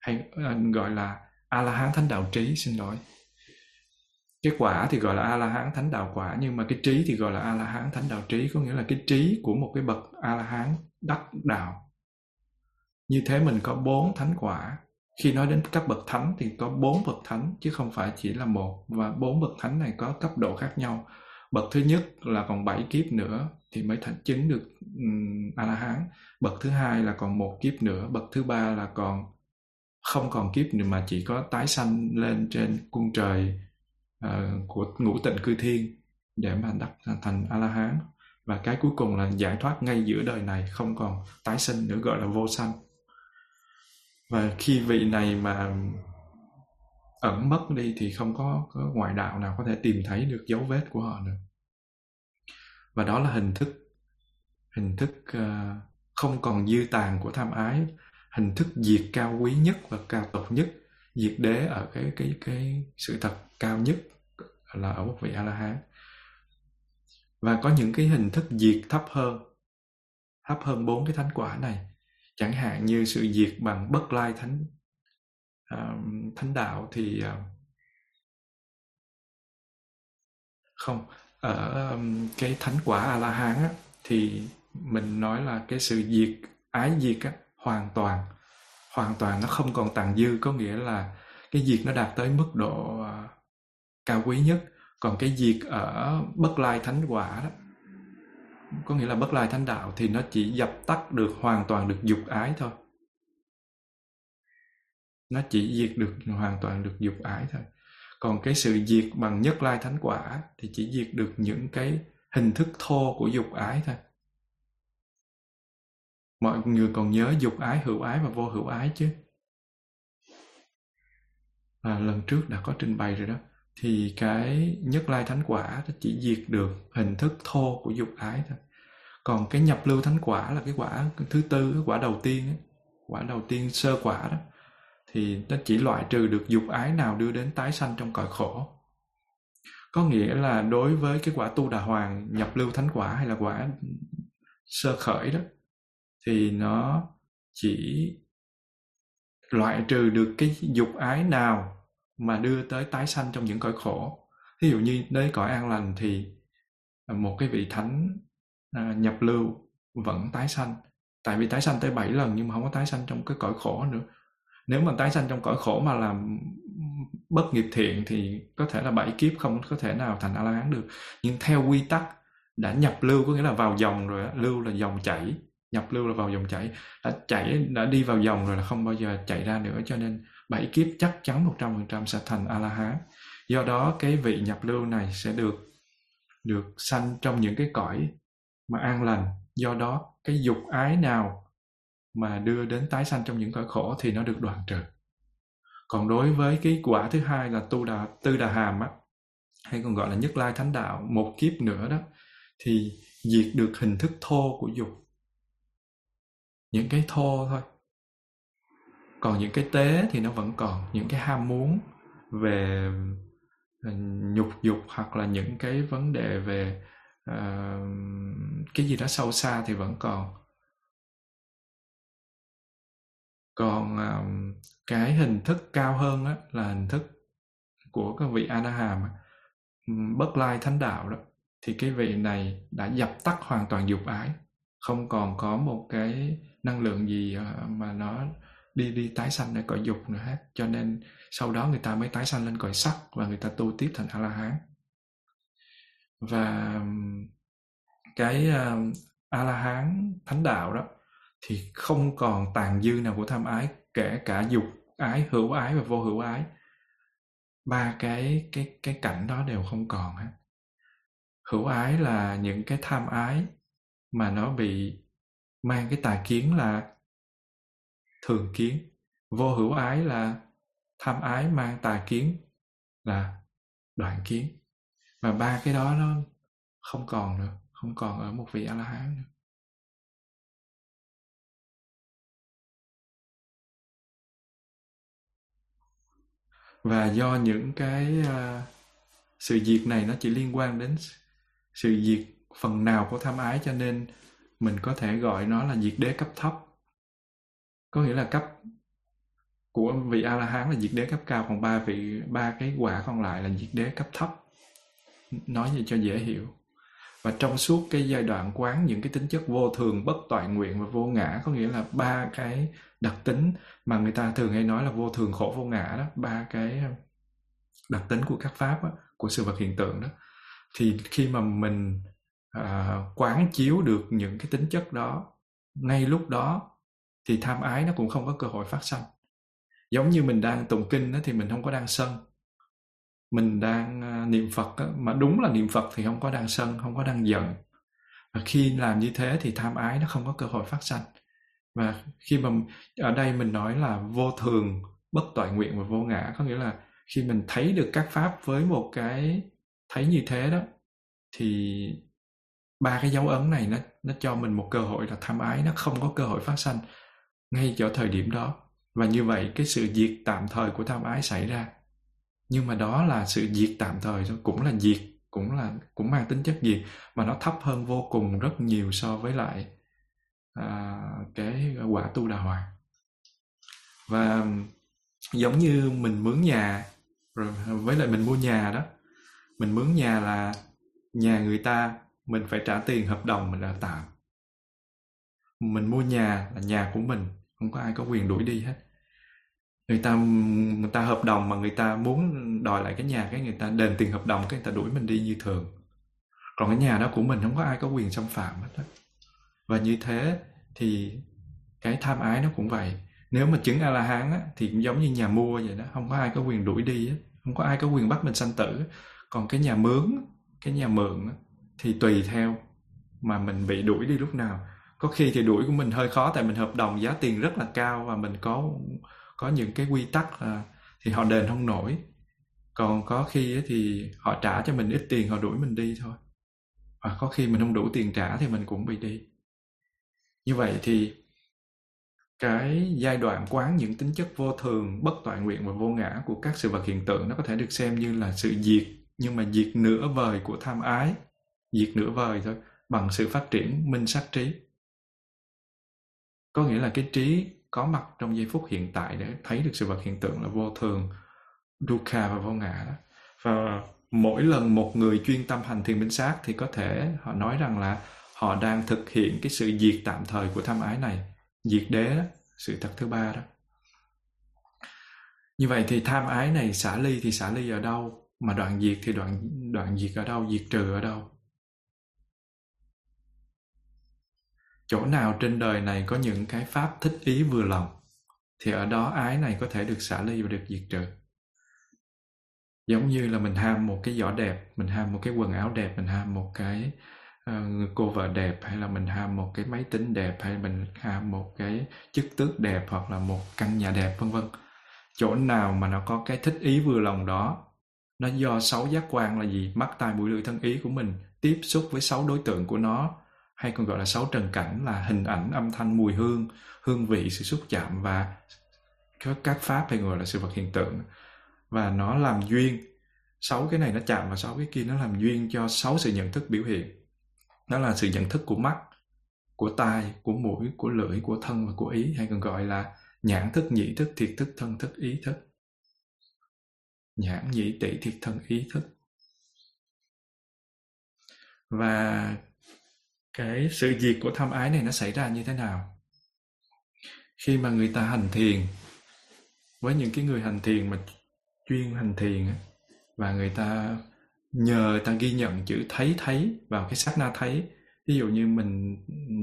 hay à, gọi là a la hán thánh đạo trí xin lỗi. Cái quả thì gọi là a la hán thánh đạo quả nhưng mà cái trí thì gọi là a la hán thánh đạo trí có nghĩa là cái trí của một cái bậc a la hán đắc đạo. Như thế mình có bốn thánh quả. Khi nói đến các bậc thánh thì có bốn bậc thánh chứ không phải chỉ là một và bốn bậc thánh này có cấp độ khác nhau. Bậc thứ nhất là còn bảy kiếp nữa thì mới thành chứng được um, a la hán bậc thứ hai là còn một kiếp nữa bậc thứ ba là còn không còn kiếp nữa mà chỉ có tái sanh lên trên cung trời uh, của ngũ tịnh cư thiên để mà đắc thành a la hán và cái cuối cùng là giải thoát ngay giữa đời này không còn tái sinh nữa gọi là vô sanh. Và khi vị này mà ẩn mất đi thì không có, có ngoại đạo nào có thể tìm thấy được dấu vết của họ nữa. Và đó là hình thức hình thức uh, không còn dư tàn của tham ái hình thức diệt cao quý nhất và cao tột nhất diệt đế ở cái cái cái sự thật cao nhất là ở một vị a la hán và có những cái hình thức diệt thấp hơn thấp hơn bốn cái thánh quả này. Chẳng hạn như sự diệt bằng bất lai thánh uh, thánh đạo thì uh, không ở um, cái thánh quả a la hán á, thì mình nói là cái sự diệt ái diệt á, hoàn toàn. Hoàn toàn nó không còn tàn dư có nghĩa là cái diệt nó đạt tới mức độ uh, cao quý nhất. Còn cái diệt ở bất lai thánh quả đó có nghĩa là bất lai thánh đạo thì nó chỉ dập tắt được hoàn toàn được dục ái thôi. Nó chỉ diệt được hoàn toàn được dục ái thôi. Còn cái sự diệt bằng nhất lai thánh quả thì chỉ diệt được những cái hình thức thô của dục ái thôi mọi người còn nhớ dục ái hữu ái và vô hữu ái chứ? À, lần trước đã có trình bày rồi đó. Thì cái nhất lai thánh quả nó chỉ diệt được hình thức thô của dục ái thôi. Còn cái nhập lưu thánh quả là cái quả thứ tư cái quả đầu tiên ấy, quả đầu tiên sơ quả đó. Thì nó chỉ loại trừ được dục ái nào đưa đến tái sanh trong cõi khổ. Có nghĩa là đối với cái quả tu đà hoàng nhập lưu thánh quả hay là quả sơ khởi đó thì nó chỉ loại trừ được cái dục ái nào mà đưa tới tái sanh trong những cõi khổ. Ví dụ như đến cõi an lành thì à, một cái vị thánh à, nhập lưu vẫn tái sanh. Tại vì tái sanh tới 7 lần nhưng mà không có tái sanh trong cái cõi khổ nữa. Nếu mà tái sanh trong cõi khổ mà làm bất nghiệp thiện thì có thể là bảy kiếp, không có thể nào thành a la hán được. Nhưng theo quy tắc đã nhập lưu có nghĩa là vào dòng rồi lưu là dòng chảy nhập lưu là vào dòng chảy, đã chảy, đã đi vào dòng rồi là không bao giờ chạy ra nữa, cho nên bảy kiếp chắc chắn một trăm phần trăm sẽ thành a la hán do đó cái vị nhập lưu này sẽ được được sanh trong những cái cõi mà an lành. Do đó cái dục ái nào mà đưa đến tái sanh trong những cõi khổ thì nó được đoạn trừ. Còn đối với cái quả thứ hai là tu đà, tư đà hàm á, hay còn gọi là nhất lai thánh đạo, một kiếp nữa đó, thì diệt được hình thức thô của dục những cái thô thôi. Còn những cái tế thì nó vẫn còn. Những cái ham muốn về à, nhục dục hoặc là những cái vấn đề về uh, cái gì đó sâu xa thì vẫn còn. Còn um, cái hình thức cao hơn á, là hình thức của các vị Anaham bất lai thánh đạo đó thì cái vị này đã dập tắt hoàn toàn dục ái không còn có một cái năng lượng gì ờ, mà nó đi đi tái sanh để cõi dục nữa hết. Cho nên sau đó người ta mới tái sanh lên cõi sắc và người ta tu tiếp thành a la hán và cái ờ, uh, a la hán thánh đạo đó thì không còn tàn dư nào của tham ái kể cả dục ái hữu ái và vô hữu ái. Ba cái cái cái cảnh đó đều không còn hết. Hữu ái là những cái tham ái mà nó bị mang cái tà kiến là thường kiến. Vô hữu ái là tham ái mang tà kiến là đoạn kiến. Và ba cái đó nó không còn nữa không còn ở một vị a la hán nữa. Và do những cái uh, sự diệt này nó chỉ liên quan đến sự diệt phần nào của tham ái cho nên mình có thể gọi nó là diệt đế cấp thấp. Có nghĩa là cấp của vị a la hán là diệt đế cấp cao còn ba vị ba cái quả còn lại là diệt đế cấp thấp. Nói gì cho dễ hiểu. Và trong suốt cái giai đoạn quán những cái tính chất vô thường bất toại nguyện và vô ngã có nghĩa là ba cái đặc tính mà người ta thường hay nói là vô thường khổ vô ngã đó ba cái đặc tính của các pháp đó, của sự vật hiện tượng đó thì khi mà mình à, quán chiếu được những cái tính chất đó. Ngay lúc đó thì tham ái nó cũng không có cơ hội phát sanh. Giống như mình đang tụng kinh đó, thì mình không có đang sân. Mình đang à, niệm phật đó, mà đúng là niệm phật thì không có đang sân không có đang giận. Và khi làm như thế thì tham ái nó không có cơ hội phát sanh. Và khi mà ở đây mình nói là vô thường bất toại nguyện và vô ngã có nghĩa là khi mình thấy được các pháp với một cái thấy như thế đó thì ba cái dấu ấn này nó nó cho mình một cơ hội là tham ái nó không có cơ hội phát sanh ngay chỗ thời điểm đó. Và như vậy cái sự diệt tạm thời của tham ái xảy ra. Nhưng mà đó là sự diệt tạm thời thôi cũng là diệt cũng là cũng mang tính chất diệt mà nó thấp hơn vô cùng rất nhiều so với lại à, cái quả tu đà hoàng. Và giống như mình mướn nhà rồi với lại mình mua nhà đó mình mướn nhà là nhà người ta mình phải trả tiền hợp đồng mình là tạm mình mua nhà là nhà của mình không có ai có quyền đuổi đi hết. Người ta người ta hợp đồng mà người ta muốn đòi lại cái nhà cái người ta đền tiền hợp đồng cái người ta đuổi mình đi như thường. Còn cái nhà đó của mình không có ai có quyền xâm phạm hết đó. và như thế thì cái tham ái nó cũng vậy. Nếu mà chứng a la hán á, thì cũng giống như nhà mua vậy đó không có ai có quyền đuổi đi á. không có ai có quyền bắt mình sanh tử còn cái nhà mướn cái nhà mượn á, thì tùy theo mà mình bị đuổi đi lúc nào. Có khi thì đuổi của mình hơi khó tại mình hợp đồng giá tiền rất là cao và mình có có những cái quy tắc là thì họ đền không nổi. Còn có khi thì họ trả cho mình ít tiền, họ đuổi mình đi thôi. Và có khi mình không đủ tiền trả thì mình cũng bị đi. Như vậy thì cái giai đoạn quán những tính chất vô thường, bất toại nguyện và vô ngã của các sự vật hiện tượng nó có thể được xem như là sự diệt, nhưng mà diệt nửa vời của tham ái diệt nửa vời thôi, bằng sự phát triển minh sát trí. Có nghĩa là cái trí có mặt trong giây phút hiện tại để thấy được sự vật hiện tượng là vô thường, dukkha và vô ngã đó. Và mỗi lần một người chuyên tâm hành thiền minh sát thì có thể họ nói rằng là họ đang thực hiện cái sự diệt tạm thời của tham ái này, diệt đế đó, sự thật thứ ba đó. Như vậy thì tham ái này xả ly thì xả ly ở đâu? Mà đoạn diệt thì đoạn đoạn diệt ở đâu? Diệt trừ ở đâu? Chỗ nào trên đời này có những cái pháp thích ý vừa lòng thì ở đó ái này có thể được xả ly và được diệt trừ. Giống như là mình ham một cái giỏ đẹp mình ham một cái quần áo đẹp mình ham một cái uh, cô vợ đẹp hay là mình ham một cái máy tính đẹp hay mình ham một cái chức tước đẹp hoặc là một căn nhà đẹp vân vân. Chỗ nào mà nó có cái thích ý vừa lòng đó nó do sáu giác quan là gì? Mắt tai mũi lưỡi thân ý của mình tiếp xúc với sáu đối tượng của nó hay còn gọi là sáu trần cảnh là hình ảnh, âm thanh, mùi hương hương vị, sự xúc chạm và các pháp hay gọi là sự vật hiện tượng. Và nó làm duyên. Sáu cái này nó chạm vào sáu cái kia, nó làm duyên cho sáu sự nhận thức biểu hiện. Đó là sự nhận thức của mắt, của tai, của mũi, của lưỡi, của thân và của ý, hay còn gọi là nhãn thức, nhĩ thức, thiệt thức, thân thức, ý thức. Nhãn, nhĩ tỷ thiệt, thân, ý thức. Và cái sự diệt của tham ái này nó xảy ra như thế nào? Khi mà người ta hành thiền, với những cái người hành thiền mà chuyên hành thiền và người ta nhờ ta ghi nhận chữ thấy thấy vào cái sát na thấy, ví dụ như mình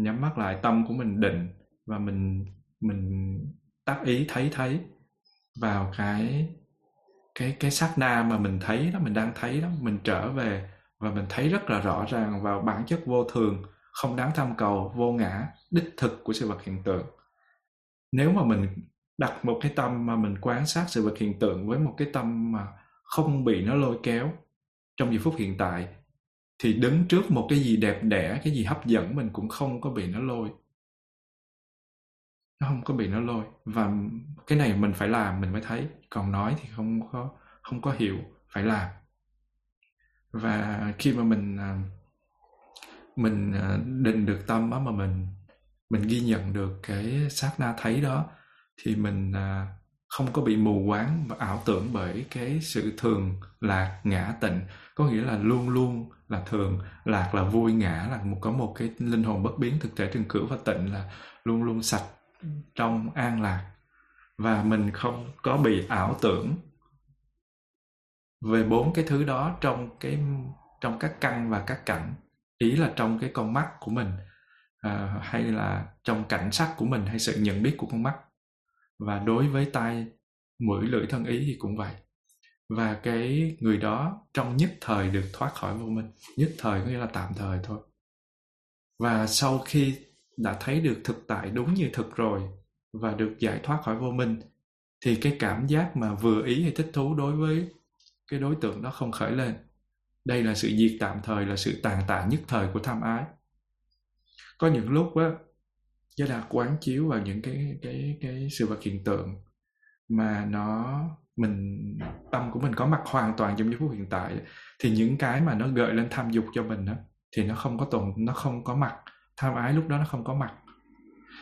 nhắm mắt lại, tâm của mình định và mình mình tác ý thấy thấy vào cái cái cái sát na mà mình thấy đó, mình đang thấy đó, mình trở về và mình thấy rất là rõ ràng vào bản chất vô thường không đáng tham cầu, vô ngã, đích thực của sự vật hiện tượng. Nếu mà mình đặt một cái tâm mà mình quan sát sự vật hiện tượng với một cái tâm mà không bị nó lôi kéo trong giây phút hiện tại, thì đứng trước một cái gì đẹp đẽ, cái gì hấp dẫn mình cũng không có bị nó lôi. Nó không có bị nó lôi. Và cái này mình phải làm, mình mới thấy. Còn nói thì không có không có hiểu, phải làm. Và khi mà mình à, mình à, định được tâm đó mà mình mình ghi nhận được cái sát na thấy đó, thì mình à, không có bị mù quáng và ảo tưởng bởi cái sự thường lạc ngã tịnh. Có nghĩa là luôn luôn là thường lạc, là vui ngã, là một, có một cái linh hồn bất biến thực thể trường cửu và tịnh là luôn luôn sạch, trong, an lạc. Và mình không có bị ảo tưởng về bốn cái thứ đó trong cái, trong các căn và các cảnh ý là trong cái con mắt của mình à, hay là trong cảnh sắc của mình hay sự nhận biết của con mắt. Và đối với tai mũi lưỡi thân ý thì cũng vậy. Và cái người đó trong nhất thời được thoát khỏi vô minh. Nhất thời có nghĩa là tạm thời thôi. Và sau khi đã thấy được thực tại đúng như thực rồi và được giải thoát khỏi vô minh thì cái cảm giác mà vừa ý hay thích thú đối với cái đối tượng đó không khởi lên đây là sự diệt tạm thời là sự tàn tạ nhất thời của tham ái. Có những lúc á Giới Đạt quán chiếu vào những cái cái cái sự vật hiện tượng mà nó mình tâm của mình có mặt hoàn toàn trong giây phút hiện tại thì những cái mà nó gợi lên tham dục cho mình đó, thì nó không có tồn nó không có mặt. Tham ái lúc đó nó không có mặt.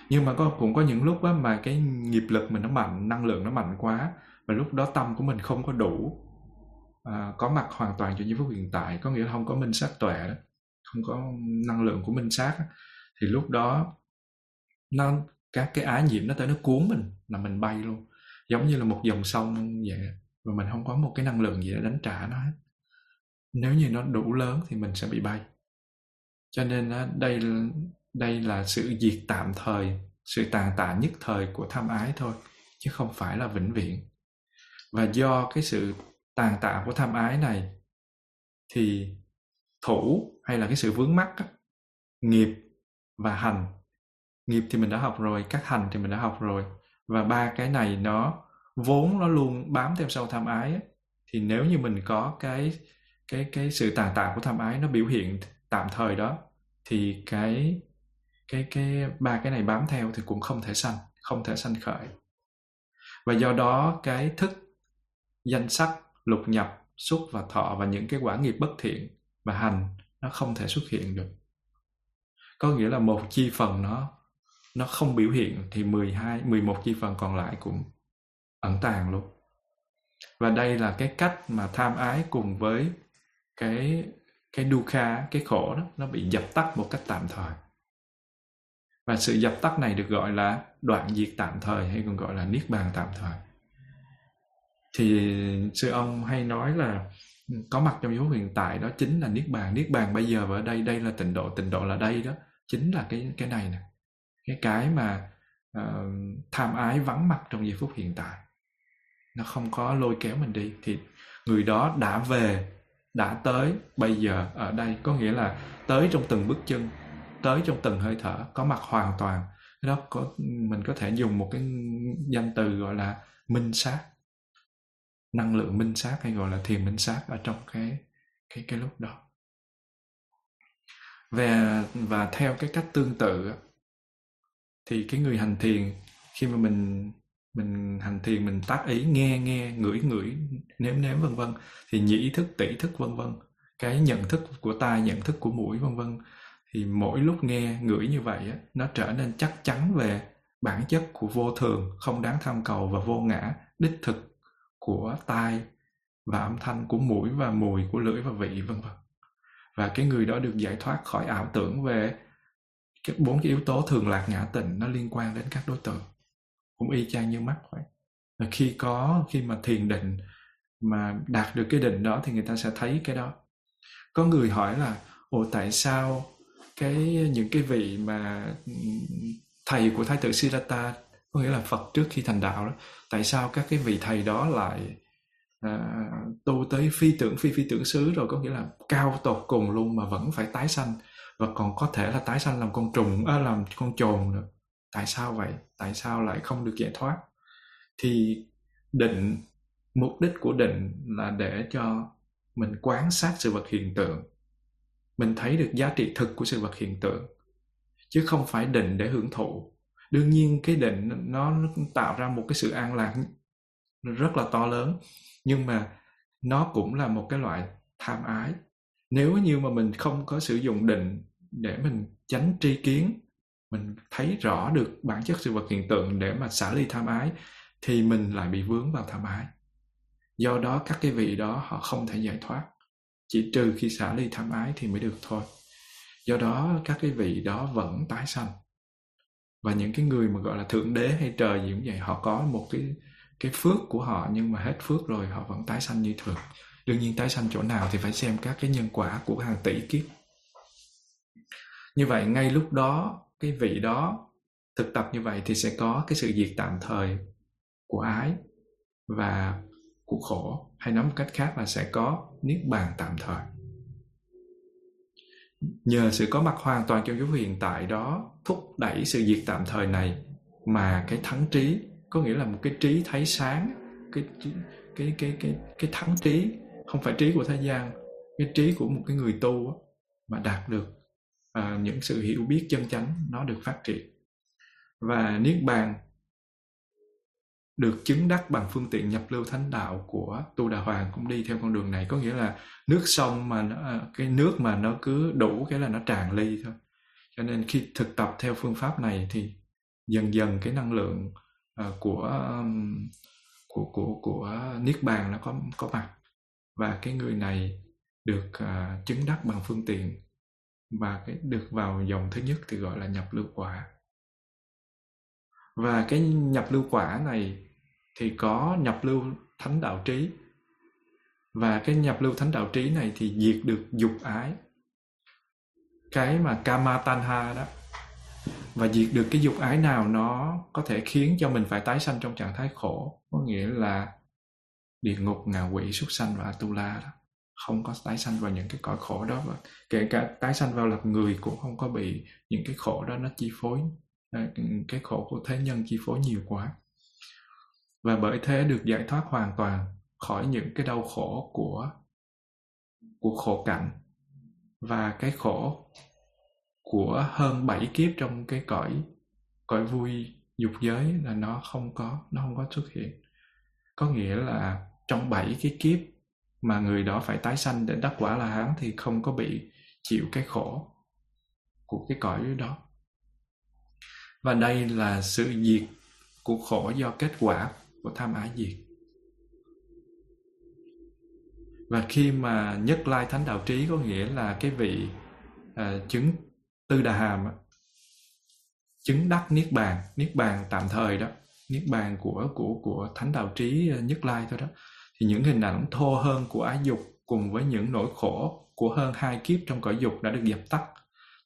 Nhưng mà có cũng có những lúc đó mà cái nghiệp lực mình nó mạnh năng lượng nó mạnh quá và lúc đó tâm của mình không có đủ à, có mặt hoàn toàn cho giây phút hiện tại có nghĩa là không có minh sát tuệ đó không có năng lượng của minh sát thì lúc đó nó các cái ái nhiễm nó tới nó cuốn mình là mình bay luôn. Giống như là một dòng sông vậy và mình không có một cái năng lượng gì để đánh trả nó hết. Nếu như nó đủ lớn thì mình sẽ bị bay. Cho nên đây đây là sự diệt tạm thời sự tàn tạ nhất thời của tham ái thôi chứ không phải là vĩnh viễn. Và do cái sự tàn tạ của tham ái này thì thủ hay là cái sự vướng mắc nghiệp và hành nghiệp thì mình đã học rồi, các hành thì mình đã học rồi và ba cái này nó vốn nó luôn bám theo sau tham ái ấy. thì nếu như mình có cái cái cái sự tàn tạ của tham ái nó biểu hiện tạm thời đó, thì cái cái cái ba cái này bám theo thì cũng không thể sanh, không thể sanh khởi và do đó cái thức danh sắc lục nhập, xúc và thọ và những cái quả nghiệp bất thiện và hành, nó không thể xuất hiện được. Có nghĩa là một chi phần nó nó không biểu hiện thì 12 11 chi phần còn lại cũng ẩn tàng luôn. Và đây là cái cách mà tham ái cùng với cái cái dukkha, cái khổ đó, nó bị dập tắt một cách tạm thời. Và sự dập tắt này được gọi là đoạn diệt tạm thời hay còn gọi là niết bàn tạm thời thì sư ông hay nói là ừ, có mặt trong dấu hiện tại đó chính là niết bàn. Niết bàn bây giờ và ở đây đây là tịnh độ tịnh độ là đây đó chính là cái cái này nè. Cái cái mà uh, tham ái vắng mặt trong giây phút hiện tại. Nó không có lôi kéo mình đi. Thì người đó đã về đã tới. Bây giờ ở đây có nghĩa là tới trong từng bước chân tới trong từng hơi thở có mặt hoàn toàn. Đó có mình có thể dùng một cái danh từ gọi là minh sát năng lượng minh sát hay gọi là thiền minh sát ở trong cái cái cái lúc đó. Và và theo cái cách tương tự thì cái người hành thiền khi mà mình mình hành thiền mình tác ý nghe nghe ngửi ngửi nếm nếm vân vân thì nhĩ thức tỷ thức vân vân cái nhận thức của tai nhận thức của mũi vân vân thì mỗi lúc nghe ngửi như vậy á, nó trở nên chắc chắn về bản chất của vô thường không đáng tham cầu và vô ngã đích thực của tai và âm thanh của mũi và mùi của lưỡi và vị, vân vân. Và cái người đó được giải thoát khỏi ảo tưởng về cái bốn cái yếu tố thường lạc ngã tình nó liên quan đến các đối tượng, cũng y chang như mắt vậy. Và khi có, khi mà thiền định mà đạt được cái định đó thì người ta sẽ thấy cái đó. Có người hỏi là ồ tại sao cái, những cái vị mà thầy của thái tử Siddhartha có nghĩa là Phật trước khi thành đạo đó. Tại sao các cái vị thầy đó lại à, tu tới phi tưởng phi phi tưởng xứ rồi? Có nghĩa là cao tột cùng luôn mà vẫn phải tái sanh. Và còn có thể là tái sanh làm con trùng à, làm con trồn nữa. Tại sao vậy? Tại sao lại không được giải thoát? Thì định mục đích của định là để cho mình quan sát sự vật hiện tượng. Mình thấy được giá trị thực của sự vật hiện tượng. Chứ không phải định để hưởng thụ đương nhiên cái định nó, nó tạo ra một cái sự an lạc rất là to lớn nhưng mà nó cũng là một cái loại tham ái. Nếu như mà mình không có sử dụng định để mình tránh tri kiến mình thấy rõ được bản chất sự vật hiện tượng để mà xả ly tham ái thì mình lại bị vướng vào tham ái. Do đó các cái vị đó họ không thể giải thoát. Chỉ trừ khi xả ly tham ái thì mới được thôi. Do đó các cái vị đó vẫn tái sanh và những cái người mà, gọi là, thượng đế hay trời gì cũng vậy, họ có một cái cái phước của họ, nhưng mà hết phước rồi họ vẫn tái sanh như thường. Đương nhiên tái sanh chỗ nào thì phải xem các cái nhân quả của hàng tỷ kiếp. Như vậy, ngay lúc đó, cái vị đó thực tập như vậy thì sẽ có cái sự diệt tạm thời của ái và của khổ, hay nói một cách khác là sẽ có niết bàn tạm thời nhờ sự có mặt hoàn toàn trong dấu hiện tại đó thúc đẩy sự diệt tạm thời này mà cái thắng trí có nghĩa là một cái trí thấy sáng cái cái cái cái cái thắng trí không phải trí của thế gian cái trí của một cái người tu mà đạt được à, những sự hiểu biết chân chánh nó được phát triển. Và niết bàn được chứng đắc bằng phương tiện nhập lưu thánh đạo của tu đà hoàng cũng đi theo con đường này. Có nghĩa là nước sông mà nó, à, cái nước mà nó cứ đủ cái là nó tràn ly thôi. Cho nên khi thực tập theo phương pháp này thì dần dần cái năng lượng uh, của um, của của của niết bàn nó có có mặt. Và cái người này được uh, chứng đắc bằng phương tiện và cái được vào dòng thứ nhất thì gọi là nhập lưu quả. Và cái nhập lưu quả này thì có nhập lưu thánh đạo trí. Và cái nhập lưu thánh đạo trí này thì diệt được dục ái. Cái mà kama tanha đó, và diệt được cái dục ái nào nó có thể khiến cho mình phải tái sanh trong trạng thái khổ, có nghĩa là địa ngục, ngạ quỷ, súc sanh và atula đó, không có tái sanh vào những cái cõi khổ đó. Và kể cả tái sanh vào làm người cũng không có bị những cái khổ đó nó chi phối. Cái khổ của thế nhân chi phối nhiều quá và bởi thế được giải thoát hoàn toàn khỏi những cái đau khổ của của khổ cảnh và cái khổ của hơn bảy kiếp trong cái cõi cõi vui dục giới là nó không có, nó không có xuất hiện. Có nghĩa là trong bảy cái kiếp mà người đó phải tái sanh để đắc quả la hán thì không có bị chịu cái khổ của cái cõi đó. Và đây là sự diệt của khổ do kết quả của tham ái diệt và khi mà nhất lai thánh đạo trí có nghĩa là cái vị à, chứng tư đà hàm chứng đắc niết bàn niết bàn tạm thời đó niết bàn của của của thánh đạo trí à, nhất lai thôi đó thì những hình ảnh thô hơn của ái dục cùng với những nỗi khổ của hơn hai kiếp trong cõi dục đã được dập tắt.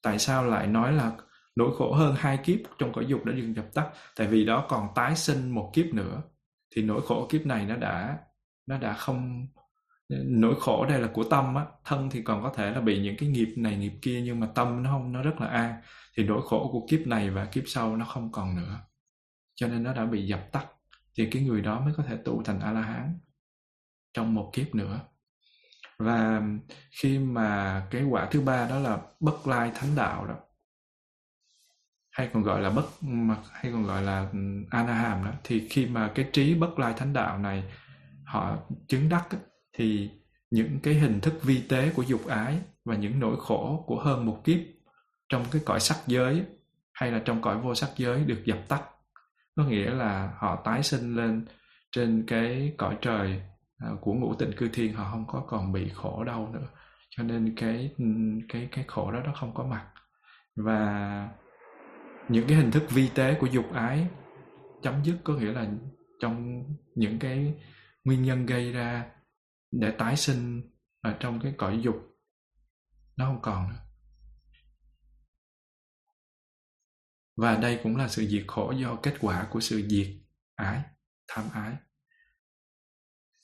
Tại sao lại nói là nỗi khổ hơn hai kiếp trong cõi dục đã được dập tắt? Tại vì đó còn tái sinh một kiếp nữa thì nỗi khổ kiếp này nó đã nó đã không, nỗi khổ đây là của tâm á. Thân thì còn có thể là bị những cái nghiệp này, nghiệp kia, nhưng mà tâm nó không, nó rất là an. Thì nỗi khổ của kiếp này và kiếp sau nó không còn nữa. Cho nên nó đã bị dập tắt. Thì cái người đó mới có thể tụ thành a la hán trong một kiếp nữa. Và khi mà cái quả thứ ba đó là bất lai thánh đạo đó hay còn gọi là bất hay còn gọi là ừ, anaham đó, thì khi mà cái trí bất lai thánh đạo này họ chứng đắc thì những cái hình thức vi tế của dục ái và những nỗi khổ của hơn một kiếp trong cái cõi sắc giới hay là trong cõi vô sắc giới được dập tắt. Có nghĩa là họ tái sinh lên trên cái cõi trời à, của ngũ tịnh cư thiên, họ không có còn bị khổ đau nữa. Cho nên cái ừ, cái cái khổ đó nó không có mặt. Và những cái hình thức vi tế của dục ái chấm dứt có nghĩa là trong những cái nguyên nhân gây ra để tái sinh ở trong cái cõi dục, nó không còn. Nữa và đây cũng là sự diệt khổ do kết quả của sự diệt ái, tham ái.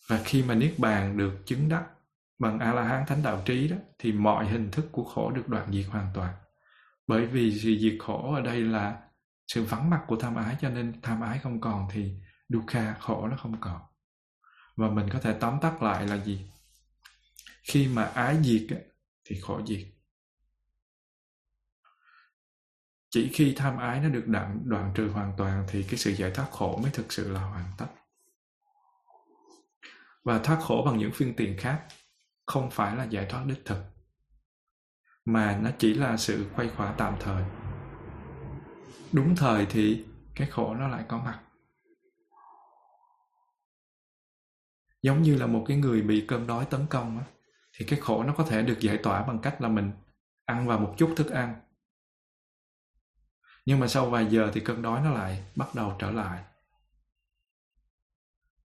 Và khi mà niết bàn được chứng đắc bằng a la hán thánh đạo trí đó, thì mọi hình thức của khổ được đoạn diệt hoàn toàn bởi vì sự diệt khổ ở đây là sự vắng mặt của tham ái cho nên tham ái không còn thì dukkha khổ nó không còn. Và mình có thể tóm tắt lại là gì? Khi mà ái diệt thì khổ diệt. Chỉ khi tham ái nó được đoạn, đoạn trừ hoàn toàn thì cái sự giải thoát khổ mới thực sự là hoàn tất. Và thoát khổ bằng những phương tiện khác không phải là giải thoát đích thực mà nó chỉ là sự khuây khỏa tạm thời. Đúng thời thì cái khổ nó lại có mặt. Giống như là một cái người bị cơm đói tấn công á, thì cái khổ nó có thể được giải tỏa bằng cách là mình ăn vào một chút thức ăn. Nhưng mà sau vài giờ thì cơn đói nó lại bắt đầu trở lại.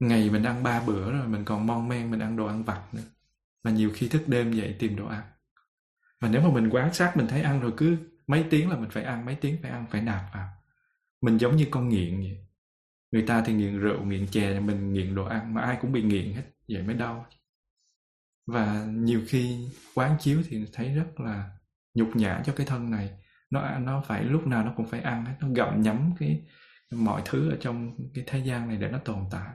Ngày mình ăn ba bữa rồi mình còn mon men mình ăn đồ ăn vặt nữa mà nhiều khi thức đêm dậy tìm đồ ăn mà nếu mà mình quan sát, mình thấy ăn rồi cứ mấy tiếng là mình phải ăn, mấy tiếng phải ăn, phải nạp vào. Mình giống như con nghiện vậy. Người ta thì nghiện rượu, nghiện chè, mình nghiện đồ ăn mà ai cũng bị nghiện hết, vậy mới đau. Và nhiều khi quán chiếu thì thấy rất là nhục nhã cho cái thân này. Nó nó phải lúc nào nó cũng phải ăn nó gặm nhấm cái mọi thứ ở trong cái thế gian này để nó tồn tại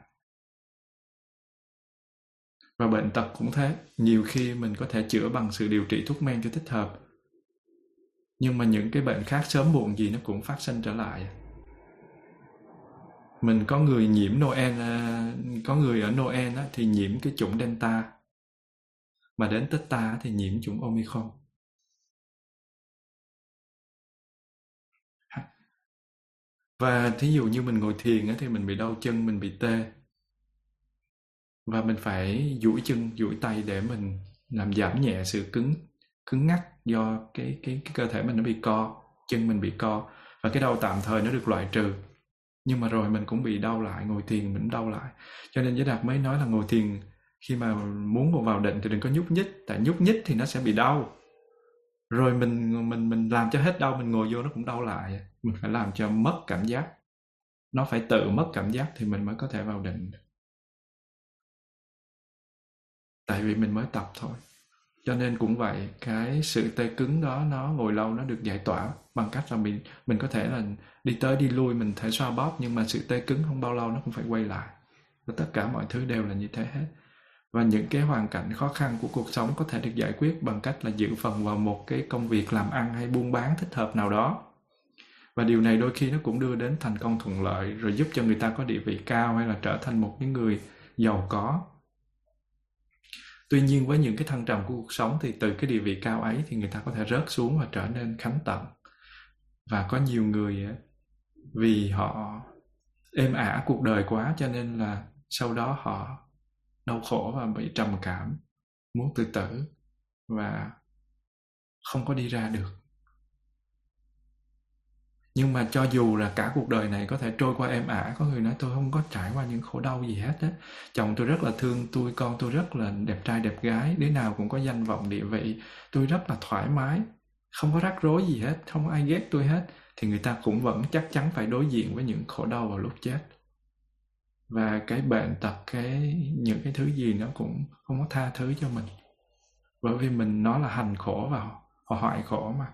và bệnh tật cũng thế nhiều khi mình có thể chữa bằng sự điều trị thuốc men cho thích hợp. Nhưng mà những cái bệnh khác sớm muộn gì nó cũng phát sinh trở lại. Mình có người nhiễm Noel à, có người ở Noel á, thì nhiễm cái chủng Delta. Mà đến Tết ta thì nhiễm chủng Omicron. Và thí dụ như mình ngồi thiền á, thì mình bị đau chân mình bị tê và mình phải duỗi chân, duỗi tay để mình làm giảm nhẹ sự cứng cứng ngắc do cái cái cái cơ thể mình nó bị co, chân mình bị co. Và cái đau tạm thời nó được loại trừ. Nhưng mà rồi mình cũng bị đau lại, ngồi thiền mình đau lại. Cho nên giới đạt mới nói là ngồi thiền khi mà muốn vào định thì đừng có nhúc nhích, tại nhúc nhích thì nó sẽ bị đau. Rồi mình mình mình làm cho hết đau, mình ngồi vô nó cũng đau lại. Mình phải làm cho mất cảm giác. Nó phải tự mất cảm giác thì mình mới có thể vào định tại vì mình mới tập thôi. Cho nên cũng vậy, cái sự tê cứng đó, nó ngồi lâu nó được giải tỏa bằng cách là mình mình có thể là đi tới đi lui, mình thể xoa bóp, nhưng mà sự tê cứng không bao lâu nó cũng phải quay lại. Và tất cả mọi thứ đều là như thế hết. Và những cái hoàn cảnh khó khăn của cuộc sống có thể được giải quyết bằng cách là giữ phần vào một cái công việc làm ăn hay buôn bán thích hợp nào đó. Và điều này đôi khi nó cũng đưa đến thành công thuận lợi, rồi giúp cho người ta có địa vị cao hay là trở thành một cái người giàu có tuy nhiên với những cái thăng trầm của cuộc sống thì từ cái địa vị cao ấy thì người ta có thể rớt xuống và trở nên khánh tận. Và có nhiều người vì họ êm ả cuộc đời quá cho nên là sau đó họ đau khổ và bị trầm cảm, muốn tự tử và không có đi ra được nhưng mà cho dù là cả cuộc đời này có thể trôi qua êm ả, có người nói tôi không có trải qua những khổ đau gì hết á. Chồng tôi rất là thương tôi, con tôi rất là đẹp trai, đẹp gái, đứa nào cũng có danh vọng, địa vị. Tôi rất là thoải mái, không có rắc rối gì hết, không có ai ghét tôi hết. Thì người ta cũng vẫn chắc chắn phải đối diện với những khổ đau vào lúc chết. Và cái bệnh tật, cái những cái thứ gì nó cũng không có tha thứ cho mình. Bởi vì mình nó là hành khổ và hoại khổ mà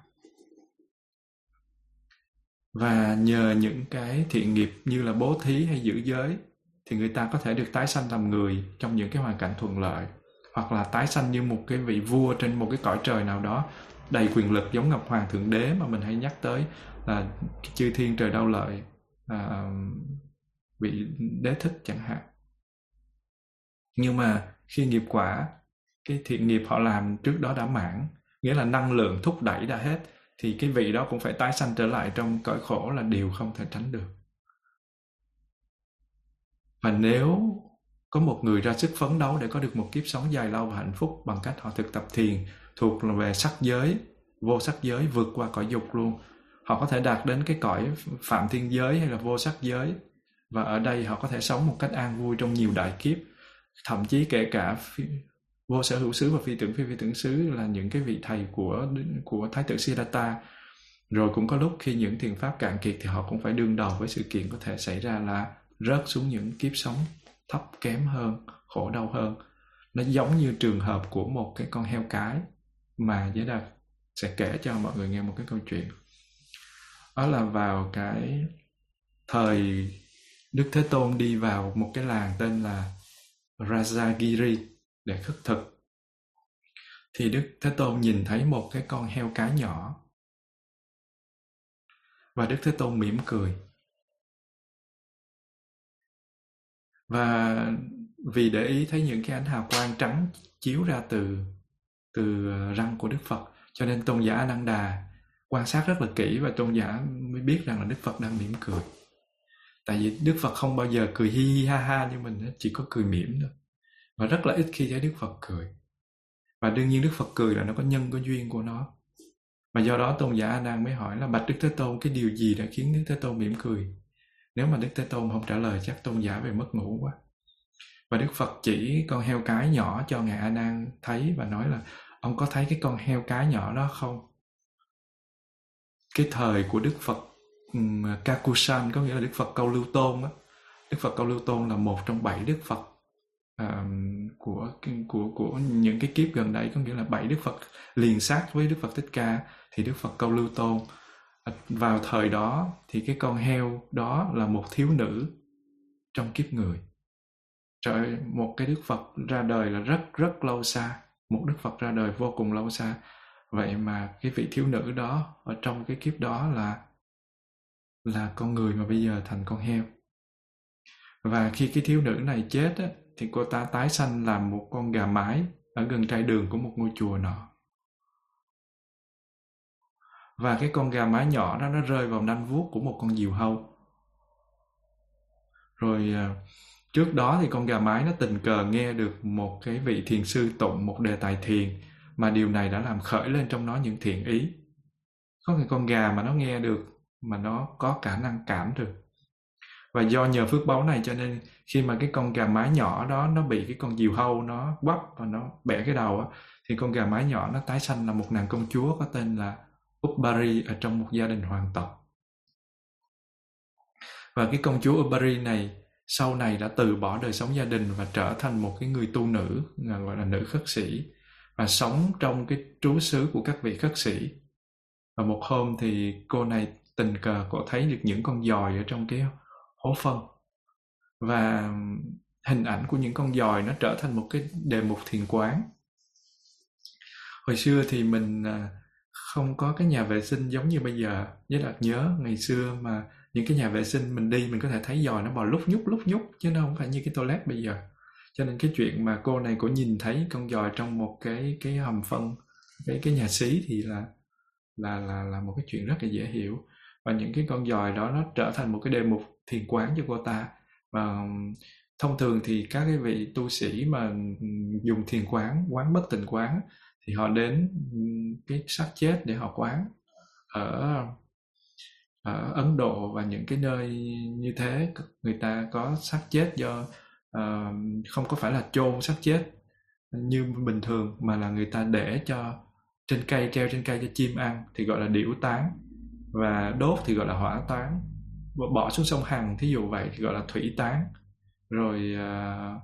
và nhờ những cái thiện nghiệp như là bố thí hay giữ giới thì người ta có thể được tái sanh làm người trong những cái hoàn cảnh thuận lợi. Hoặc là tái sanh như một cái vị vua trên một cái cõi trời nào đó đầy quyền lực giống ngọc hoàng thượng đế mà mình hay nhắc tới là chư thiên trời đau lợi à, vị đế thích chẳng hạn. Nhưng mà khi nghiệp quả cái thiện nghiệp họ làm trước đó đã mãn nghĩa là năng lượng thúc đẩy đã hết thì cái vị đó cũng phải tái sanh trở lại trong cõi khổ là điều không thể tránh được. Và nếu có một người ra sức phấn đấu để có được một kiếp sống dài lâu và hạnh phúc bằng cách họ thực tập thiền thuộc về sắc giới vô sắc giới vượt qua cõi dục luôn họ có thể đạt đến cái cõi phạm thiên giới hay là vô sắc giới. Và ở đây họ có thể sống một cách an vui trong nhiều đại kiếp thậm chí kể cả phi, vô sở hữu xứ và phi tưởng, phi phi tưởng xứ là những cái vị thầy của của thái tử Siddhartha. Rồi cũng có lúc khi những thiền pháp cạn kiệt thì họ cũng phải đương đầu với sự kiện có thể xảy ra là rớt xuống những kiếp sống thấp kém hơn, khổ đau hơn. Nó giống như trường hợp của một cái con heo cái mà giới đạt sẽ kể cho mọi người nghe một cái câu chuyện. Đó là vào cái thời Đức Thế Tôn đi vào một cái làng tên là Rajagiri để khất thực. Thì Đức Thế Tôn nhìn thấy một cái con heo cái nhỏ. Và Đức Thế Tôn mỉm cười. Và vì để ý thấy những cái ánh hào quang trắng chiếu ra từ từ ờ, răng của Đức Phật, cho nên tôn giả Ananda quan sát rất là kỹ và tôn giả mới biết rằng là Đức Phật đang mỉm cười tại vì đức phật không bao giờ cười hi hi ha ha như mình chỉ có cười mỉm thôi và rất là ít khi thấy đức phật cười. Và đương nhiên đức phật cười là nó có nhân, có duyên của nó. Và do đó tôn giả a nan mới hỏi là bạch đức thế tôn, cái điều gì đã khiến đức thế tôn mỉm cười? Nếu mà đức thế tôn không trả lời, chắc tôn giả về mất ngủ quá. Và đức phật chỉ con heo cái nhỏ cho ngài a nan thấy và nói là, ông có thấy cái con heo cái nhỏ đó không? Cái thời của đức phật Kakusan, có nghĩa là Đức Phật Câu Lưu Tôn á. Đức Phật Câu Lưu Tôn là một trong bảy Đức Phật um, của của của những cái kiếp gần đây có nghĩa là bảy đức phật liền sát với đức phật thích ca thì đức phật câu lưu tôn. À, vào thời đó thì cái con heo đó là một thiếu nữ trong kiếp người. Trời một cái đức phật ra đời là rất rất lâu xa một đức phật ra đời vô cùng lâu xa. Vậy mà cái vị thiếu nữ đó ở trong cái kiếp đó là là con người mà bây giờ thành con heo. Và khi cái thiếu nữ này chết á, thì cô ta tái sanh làm một con gà mái ở gần trai đường của một ngôi chùa nọ. Và cái con gà mái nhỏ đó nó rơi vào nanh vuốt của một con diều hâu. Rồi à, trước đó thì con gà mái nó tình cờ nghe được một cái vị thiền sư tụng một đề tài thiền mà điều này đã làm khởi lên trong nó những thiện ý. Có cái con gà mà nó nghe được mà nó có khả năng cảm được và do nhờ phước báu này cho nên khi mà cái con gà mái nhỏ đó nó bị cái con diều hâu nó quắp và nó bẻ cái đầu á, thì con gà mái nhỏ nó tái sanh là một nàng công chúa có tên là Upbari ở trong một gia đình hoàng tộc. Và cái công chúa Upbari này sau này đã từ bỏ đời sống gia đình và trở thành một cái người tu nữ gọi là nữ khất sĩ, và sống trong cái trú xứ của các vị khất sĩ. Và một hôm thì cô này tình cờ cô thấy được những con giòi ở trong cái hố phân. Và hình ảnh của những con dòi nó trở thành một cái đề mục thiền quán. Hồi xưa thì mình à, không có cái nhà vệ sinh giống như bây giờ. Với đạt nhớ ngày xưa mà những cái nhà vệ sinh mình đi, mình có thể thấy dòi nó bò lúc nhúc lúc nhúc chứ nó không phải như cái toilet bây giờ. Cho nên cái chuyện mà cô này cũng nhìn thấy con dòi trong một cái cái hầm phân, cái cái nhà xí thì là là là là một cái chuyện rất là dễ hiểu. Và những cái con dòi đó nó trở thành một cái đề mục thiền quán cho cô ta. Và thông thường thì các cái vị tu sĩ mà dùng thiền quán quán bất tịnh quán thì họ đến cái xác chết để họ quán ở ở Ấn Độ và những cái nơi như thế. Người ta có xác chết do uh, không có phải là chôn xác chết như bình thường mà là người ta để cho trên cây treo trên cây cho chim ăn thì gọi là điểu tán và đốt thì gọi là hỏa tán bỏ xuống sông Hằng thí dụ vậy thì gọi là thủy tán. Rồi uh,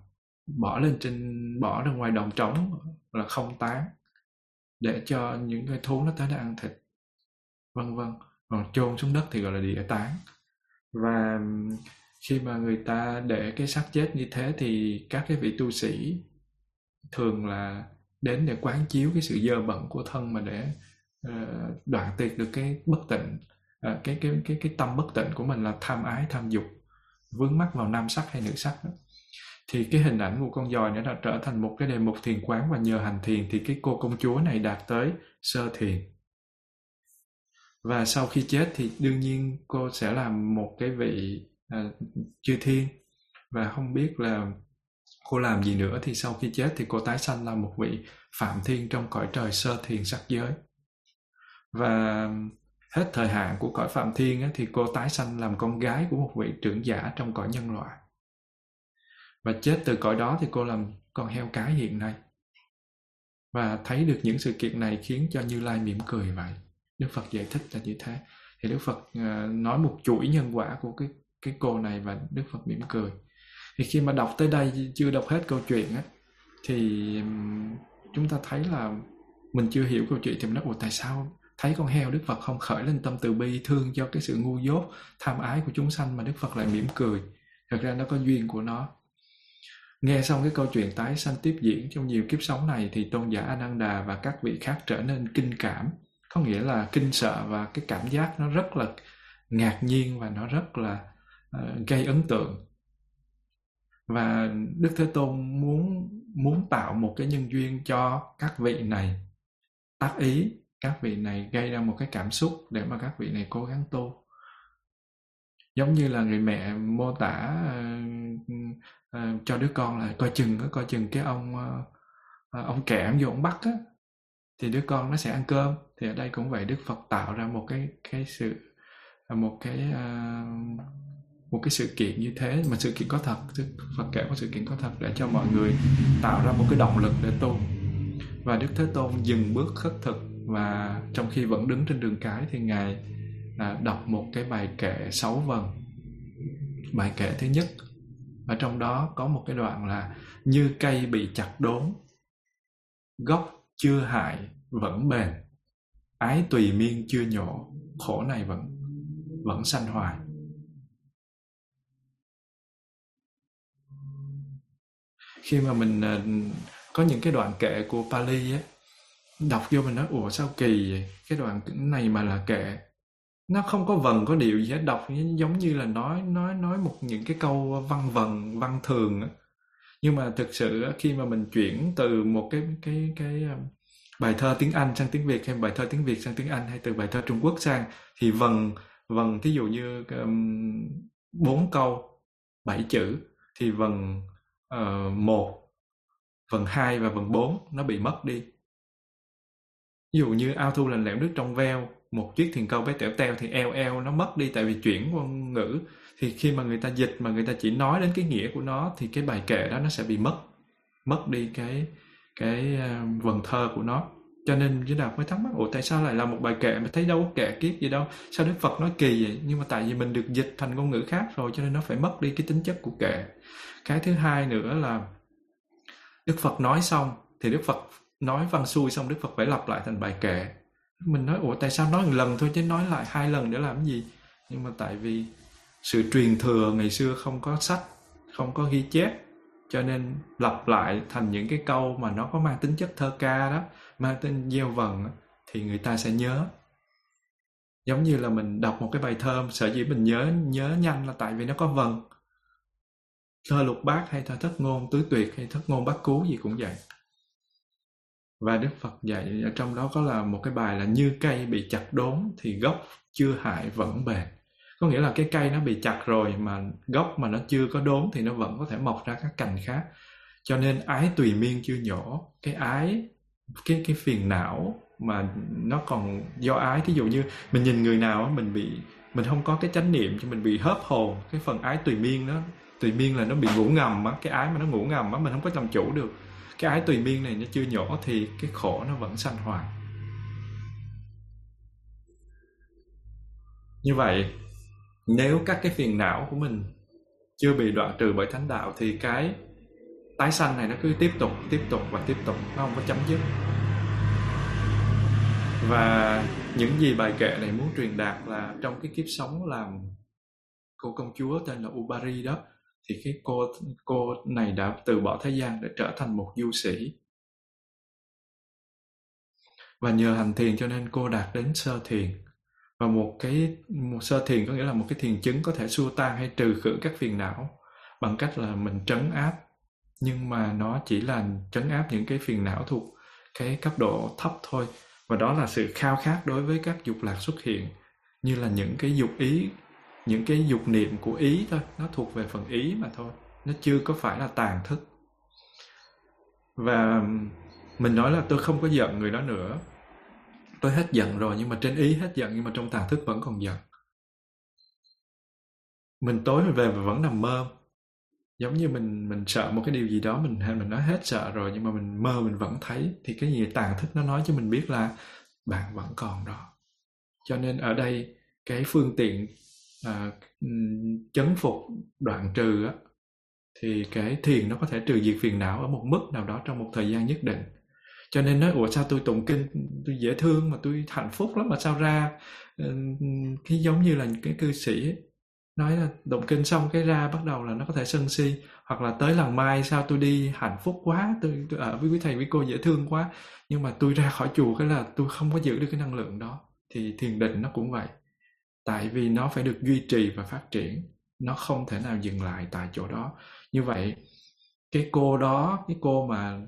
bỏ lên trên bỏ ra ngoài đồng trống là không tán để cho những cái thú nó tới nó ăn thịt vân vân. Còn chôn xuống đất thì gọi là địa tán. Và khi mà người ta để cái xác chết như thế thì các cái vị tu sĩ thường là đến để quán chiếu cái sự dơ bẩn của thân mà để uh, đoạn tuyệt được cái bất tịnh. Ờ, cái cái cái cái tâm bất tịnh của mình là tham ái tham dục vướng mắc vào nam sắc hay nữ sắc đó. thì cái hình ảnh của con dòi nó đã trở thành một cái đề mục thiền quán và nhờ hành thiền thì cái cô công chúa này đạt tới sơ thiền. Và sau khi chết thì đương nhiên cô sẽ làm một cái vị à, chư thiên. Và không biết là cô làm gì nữa thì sau khi chết thì cô tái sanh là một vị phạm thiên trong cõi trời sơ thiền sắc giới. Và hết thời hạn của cõi phạm thiên á, thì cô tái sanh làm con gái của một vị trưởng giả trong cõi nhân loại. Và chết từ cõi đó thì cô làm con heo cái hiện nay. Và thấy được những sự kiện này khiến cho như lai mỉm cười vậy. Đức phật giải thích là như thế. Thì đức phật à, nói một chuỗi nhân quả của cái cái cô này và đức phật mỉm cười. Thì khi mà đọc tới đây chưa đọc hết câu chuyện á thì chúng ta thấy là mình chưa hiểu câu chuyện thì mình nói tại sao thấy con heo đức phật không khởi lên tâm từ bi thương cho cái sự ngu dốt tham ái của chúng sanh mà đức phật lại mỉm cười. Thật ra nó có duyên của nó. Nghe xong cái câu chuyện tái sanh tiếp diễn trong nhiều kiếp sống này thì tôn giả ananda và các vị khác trở nên kinh cảm. Có nghĩa là kinh sợ và cái cảm giác nó rất là ngạc nhiên và nó rất là uh, gây ấn tượng. Và đức thế tôn muốn muốn tạo một cái nhân duyên cho các vị này. Tác ý các vị này gây ra một cái cảm xúc để mà các vị này cố gắng tu. Giống như là người mẹ mô tả uh, uh, cho đứa con là coi chừng coi chừng cái ông uh, ông kẻ vô ông bắt á thì đứa con nó sẽ ăn cơm. Thì ở đây cũng vậy đức phật tạo ra một cái cái sự một cái uh, một cái sự kiện như thế mà sự kiện có thật. Đức phật kể một sự kiện có thật để cho mọi người tạo ra một cái động lực để tu. Và đức thế tôn dừng bước khất thực và trong khi vẫn đứng trên đường cái thì ngài à, đọc một cái bài kệ sáu vần bài kệ thứ nhất ở trong đó có một cái đoạn là như cây bị chặt đốn gốc chưa hại vẫn bền ái tùy miên chưa nhổ khổ này vẫn vẫn sanh hoài. Khi mà mình à, có những cái đoạn kệ của Pali ấy đọc vô mình nói ủa sao kỳ vậy? Cái đoạn này mà là kệ. Nó không có vần có điệu gì hết. Đọc giống như là nói nói nói một những cái câu văn vần văn thường á. Nhưng mà thực sự khi mà mình chuyển từ một cái cái cái ờ, bài thơ tiếng Anh sang tiếng Việt hay bài thơ tiếng Việt sang tiếng Anh hay từ bài thơ Trung Quốc sang thì vần vần thí dụ như bốn um, câu bảy chữ thì vần uh, một vần hai và vần bốn nó bị mất đi dụ như ao thu lành lẽo nước trong veo, một chiếc thuyền câu bé tẻo teo thì eo eo nó mất đi tại vì chuyển ngôn ngữ. Thì khi mà người ta dịch, mà người ta chỉ nói đến cái nghĩa của nó, thì cái bài kệ đó nó sẽ bị mất mất đi cái cái à, vần thơ của nó. Cho nên với đạt mới thắc mắc, ủa, tại sao lại là một bài kệ mà thấy đâu có kệ kiết gì đâu? Sao đức phật nói kỳ vậy? Nhưng mà tại vì mình được dịch thành ngôn ngữ khác rồi, cho nên nó phải mất đi cái tính chất của kệ. Cái thứ hai nữa là đức phật nói xong thì đức phật nói văn xuôi xong đức phật phải lặp lại thành bài kệ. Mình nói, ủa, tại sao nói một lần thôi chứ nói lại hai lần để làm cái gì? Nhưng mà tại vì sự truyền thừa ngày xưa không có sách, không có ghi chép, cho nên lặp lại thành những cái câu mà nó có mang tính chất thơ ca đó, mang tính gieo vần thì người ta sẽ nhớ. Giống như là mình đọc một cái bài thơ, sở dĩ mình nhớ nhớ nhanh là tại vì nó có vần. Thơ lục bát hay thơ thất ngôn tứ tuyệt hay thất ngôn bát cú gì cũng vậy và đức phật dạy ở trong đó có là một cái bài là như cây bị chặt đốn thì gốc chưa hại vẫn bền. Có nghĩa là cái cây nó bị chặt rồi mà gốc mà nó chưa có đốn thì nó vẫn có thể mọc ra các cành khác. Cho nên ái tùy miên chưa nhổ. Cái ái, cái cái phiền não mà nó còn do ái. Thí dụ như mình nhìn người nào mình bị, mình không có cái chánh niệm cho mình bị hớp hồn. Cái phần ái tùy miên đó, tùy miên là nó bị ngủ ngầm á, cái ái mà nó ngủ ngầm á, mình không có làm chủ được cái ái tùy miên này nó chưa nhổ thì cái khổ nó vẫn sanh hoài. Như vậy, nếu các cái phiền não của mình chưa bị đoạn trừ bởi thánh đạo thì cái tái sanh này nó cứ tiếp tục tiếp tục và tiếp tục, nó không có chấm dứt. Và những gì bài kệ này muốn truyền đạt là trong cái kiếp sống làm cô công chúa tên là Ubari đó thì cái cô cô này đã từ bỏ thế gian để trở thành một du sĩ. Và nhờ hành thiền cho nên cô đạt đến sơ thiền. Và một cái, một sơ thiền có nghĩa là một cái thiền chứng có thể xua tan hay trừ khử các phiền não bằng cách là mình trấn áp. Nhưng mà nó chỉ là trấn áp những cái phiền não thuộc cái cấp độ thấp thôi. Và đó là sự khao khát đối với các dục lạc xuất hiện, như là những cái dục ý những cái dục niệm của ý thôi, nó thuộc về phần ý mà thôi, nó chưa có phải là tàn thức. Và mình nói là tôi không có giận người đó nữa. Tôi hết giận rồi, nhưng mà trên ý hết giận, nhưng mà trong tàn thức vẫn còn giận. Mình tối mình về và vẫn nằm mơ. Giống như mình mình sợ một cái điều gì đó, mình hay mình nói hết sợ rồi, nhưng mà mình mơ, mình vẫn thấy, thì cái gì tàn thức nó nói cho mình biết là bạn vẫn còn đó. Cho nên ở đây, cái phương tiện à, chấn phục đoạn trừ á thì cái thiền nó có thể trừ diệt phiền não ở một mức nào đó trong một thời gian nhất định. Cho nên nói ủa sao tôi tụng kinh tôi dễ thương mà tôi hạnh phúc lắm mà sao ra? Cái giống như là cái cư sĩ ấy, nói là tụng kinh xong cái ra bắt đầu là nó có thể sân si hoặc là tới lần mai sao tôi đi hạnh phúc quá tôi, tôi ở với quý thầy với cô dễ thương quá nhưng mà tôi ra khỏi chùa cái là tôi không có giữ được cái năng lượng đó. Thì thiền định nó cũng vậy tại vì nó phải được duy trì và phát triển, nó không thể nào dừng lại tại chỗ đó. Như vậy, cái cô đó, cái cô mà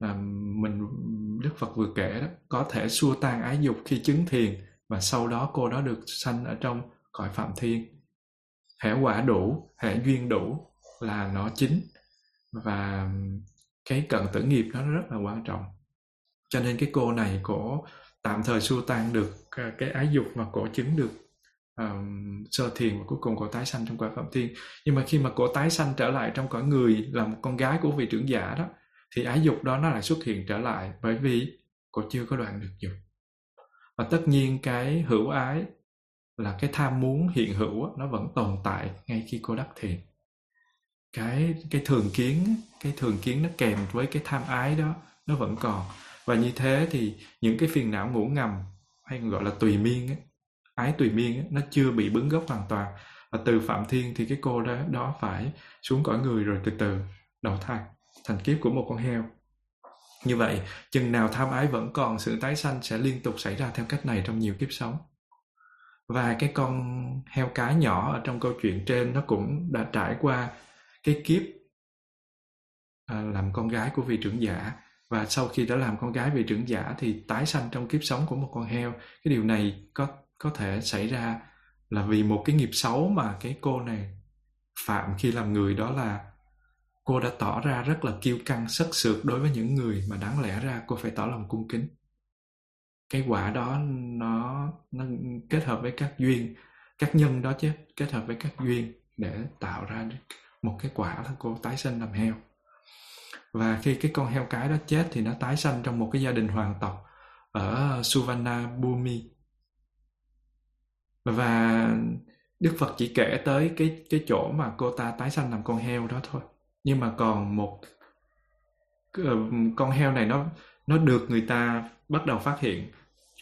mà mình, đức phật vừa kể đó, có thể xua tan ái dục khi chứng thiền và sau đó cô đó được sanh ở trong cõi phạm thiên. Hệ quả đủ hệ duyên đủ là nó chính và cái cận tử nghiệp nó rất là quan trọng. Cho nên cái cô này cổ tạm thời xua tan được à, cái ái dục mà cổ chứng được um, sơ thiền và cuối cùng cổ tái sanh trong quả phạm thiên. Nhưng mà khi mà cổ tái sanh trở lại trong cõi người là một con gái của vị trưởng giả đó thì ái dục đó nó lại xuất hiện trở lại bởi vì cổ chưa có đoạn được dục. Và tất nhiên cái hữu ái là cái tham muốn hiện hữu nó vẫn tồn tại ngay khi cô đắc thiền. Cái cái thường kiến cái thường kiến nó kèm với cái tham ái đó nó vẫn còn. Và như thế thì những cái phiền não ngủ ngầm hay gọi là tùy miên ấy, ái tùy miên ấy, nó chưa bị bứng gốc hoàn toàn. Và từ phạm thiên thì cái cô đó đó phải xuống cõi người rồi từ từ đầu thai thành kiếp của một con heo. Như vậy chừng nào tham ái vẫn còn sự tái sanh sẽ liên tục xảy ra theo cách này trong nhiều kiếp sống. Và cái con heo cái nhỏ ở trong câu chuyện trên nó cũng đã trải qua cái kiếp à, làm con gái của vị trưởng giả. Và sau khi đã làm con gái vị trưởng giả thì tái sanh trong kiếp sống của một con heo. Cái điều này có có thể xảy ra là vì một cái nghiệp xấu mà cái cô này phạm khi làm người. Đó là cô đã tỏ ra rất là kiêu căng, sất sượt đối với những người mà đáng lẽ ra cô phải tỏ lòng cung kính. Cái quả đó nó nó kết hợp với các duyên, các nhân đó chứ, kết hợp với các duyên để tạo ra một cái quả là cô tái sinh làm heo. Và khi cái con heo cái đó chết thì nó tái sanh trong một cái gia đình hoàng tộc ở suvanna Bhumi và Đức Phật chỉ kể tới cái cái chỗ mà cô ta tái sanh làm con heo đó thôi. Nhưng mà còn một ờ, con heo này nó nó được người ta bắt đầu phát hiện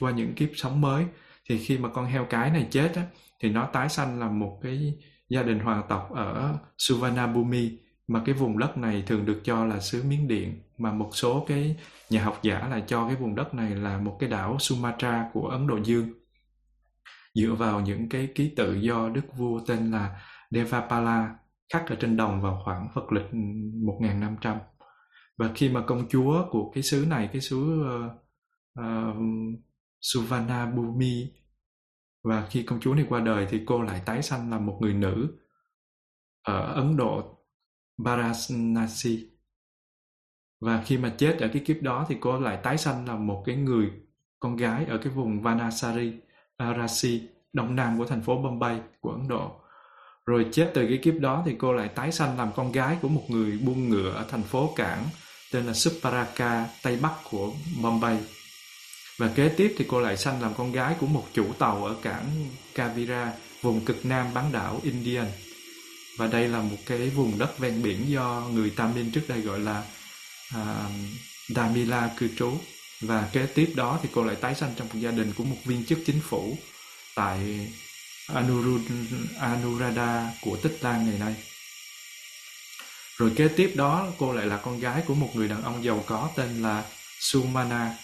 qua những kiếp sống mới. Thì khi mà con heo cái này chết á, thì nó tái sanh làm một cái gia đình hoàng tộc ở Suvarnabhumi. Mà cái vùng đất này thường được cho là xứ Miến Điện. Mà một số cái nhà học giả là cho cái vùng đất này là một cái đảo Sumatra của Ấn Độ Dương dựa vào những cái ký tự do đức vua tên là Devapala khắc ở trên đồng vào khoảng Phật lịch 1500 và khi mà công chúa của cái xứ này cái xứ uh, uh, Suvarnabhumi và khi công chúa này qua đời thì cô lại tái sanh làm một người nữ ở Ấn Độ Varanasi. Và khi mà chết ở cái kiếp đó thì cô lại tái sanh làm một cái người con gái ở cái vùng Vanasari. Arasi đông nam của thành phố Bombay của Ấn Độ. Rồi chết từ cái kiếp đó thì cô lại tái sanh làm con gái của một người buôn ngựa ở thành phố cảng tên là Suparaka tây bắc của Bombay. Và kế tiếp thì cô lại sanh làm con gái của một chủ tàu ở cảng Kavira vùng cực nam bán đảo Indian. Và đây là một cái vùng đất ven biển do người Tamil trước đây gọi là uh, Damila cư trú và kế tiếp đó thì cô lại tái sanh trong một gia đình của một viên chức chính phủ tại Anuradha của Tích Lan ngày nay. Rồi kế tiếp đó cô lại là con gái của một người đàn ông giàu có tên là Sumana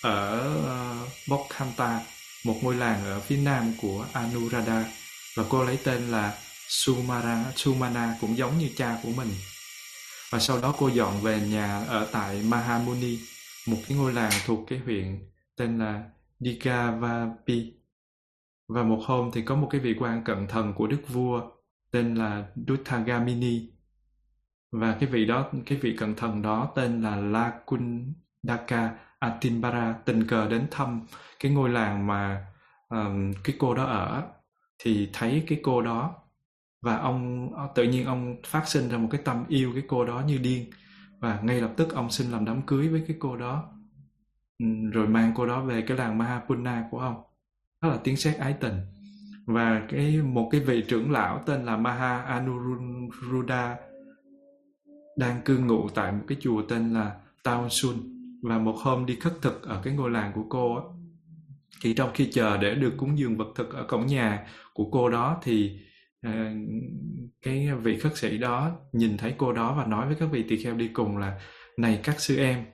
ở ờ, uh, Bokhanta, một ngôi làng ở phía nam của Anuradha và cô lấy tên là Sumara, Sumana cũng giống như cha của mình. Và sau đó cô dọn về nhà ở tại Mahamuni, một cái ngôi làng thuộc cái huyện tên là Digavapi. Và một hôm thì có một cái vị quan cận thần của đức vua tên là Duttagamini. Và cái vị đó, cái vị cận thần đó tên là Lakundaka Atimbara tình cờ đến thăm cái ngôi làng mà um, cái cô đó ở thì thấy cái cô đó và ông tự nhiên ông phát sinh ra một cái tâm yêu cái cô đó như điên và ngay lập tức ông xin làm đám cưới với cái cô đó. Ừ, rồi mang cô đó về cái làng Mahapunna của ông. Đó là tiếng sét ái tình. Và cái, một cái vị trưởng lão tên là Maha Anuruddha đang cư ngụ tại một cái chùa tên là Taosun và một hôm đi khất thực ở cái ngôi làng của cô á, thì trong khi chờ để được cúng dường vật thực ở cổng nhà của cô đó, thì Ờ, cái vị khất sĩ đó nhìn thấy cô đó và nói với các vị tỳ kheo đi cùng là này các sư em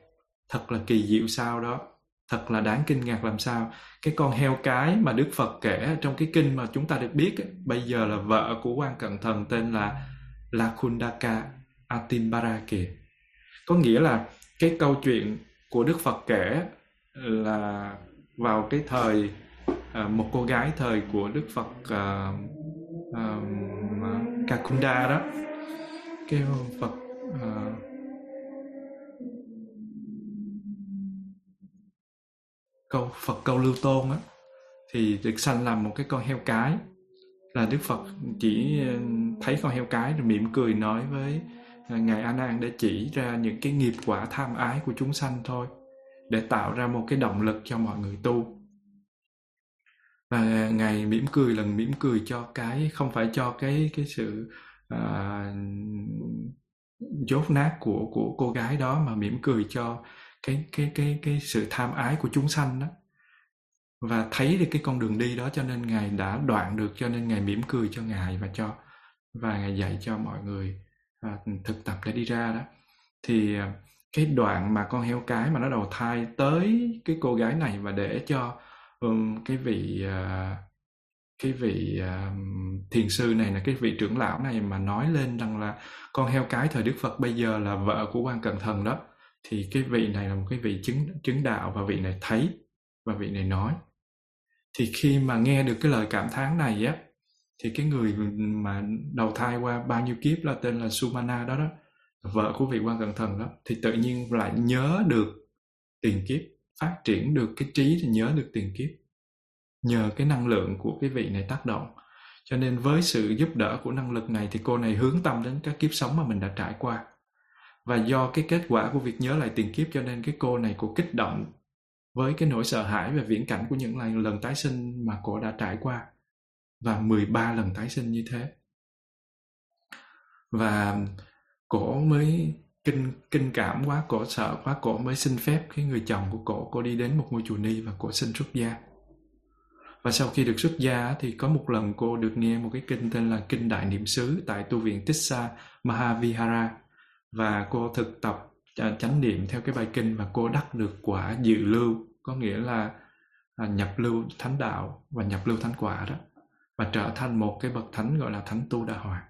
thật là kỳ diệu sao đó thật là đáng kinh ngạc làm sao. Cái con heo cái mà đức phật kể trong cái kinh mà chúng ta được biết ấy, bây giờ là vợ của quan cận thần tên là lakundaka atimbara kìa có nghĩa là cái câu chuyện của đức phật kể là vào cái thời ờ, một cô gái thời của đức phật ờ, um, kakunda đó cái phật uh, câu Phật câu lưu tôn á thì được sanh làm một cái con heo cái. Là Đức Phật chỉ thấy con heo cái rồi mỉm cười nói với ờ, ngài A Nan để chỉ ra những cái nghiệp quả tham ái của chúng sanh thôi để tạo ra một cái động lực cho mọi người tu và ngài mỉm cười lần mỉm cười cho cái không phải cho cái cái sự à, dốt nát của của cô gái đó mà mỉm cười cho cái cái cái cái sự tham ái của chúng sanh đó. Và thấy được cái con đường đi đó cho nên ngài đã đoạn được cho nên ngài mỉm cười cho ngài và cho và ngài dạy cho mọi người à, thực tập để đi ra đó. Thì à, cái đoạn mà con heo cái mà nó đầu thai tới cái cô gái này và để cho um, cái vị uh, cái vị uh, thiền sư này là cái vị trưởng lão này mà nói lên rằng là con heo cái thời Đức Phật bây giờ là vợ của quan cận thần đó thì cái vị này là một cái vị chứng chứng đạo và vị này thấy và vị này nói. Thì khi mà nghe được cái lời cảm thán này á thì cái người mà đầu thai qua bao nhiêu kiếp là tên là Sumana đó đó vợ của vị quan cận thần đó thì tự nhiên lại nhớ được tiền kiếp phát triển được cái trí thì nhớ được tiền kiếp. Nhờ cái năng lượng của cái vị này tác động. Cho nên với sự giúp đỡ của năng lực này thì cô này hướng tâm đến các kiếp sống mà mình đã trải qua. Và do cái kết quả của việc nhớ lại tiền kiếp cho nên cái cô này cô kích động với cái nỗi sợ hãi và viễn cảnh của những lần, lần tái sinh mà cô đã trải qua. Và 13 lần tái sinh như thế. Và cổ mới kinh kinh cảm quá, cổ sợ quá, cổ mới xin phép cái người chồng của cổ cô đi đến một ngôi chùa ni và cổ xin xuất gia. Và sau khi được xuất gia thì có một lần cô được nghe một cái kinh tên là kinh đại niệm xứ tại tu viện Tissa Mahavihara. Và cô thực tập à, chánh niệm theo cái bài kinh và cô đắc được quả dự lưu, có nghĩa là à, nhập lưu thánh đạo và nhập lưu thánh quả đó, và trở thành một cái bậc thánh, gọi là thánh tu đa hoàng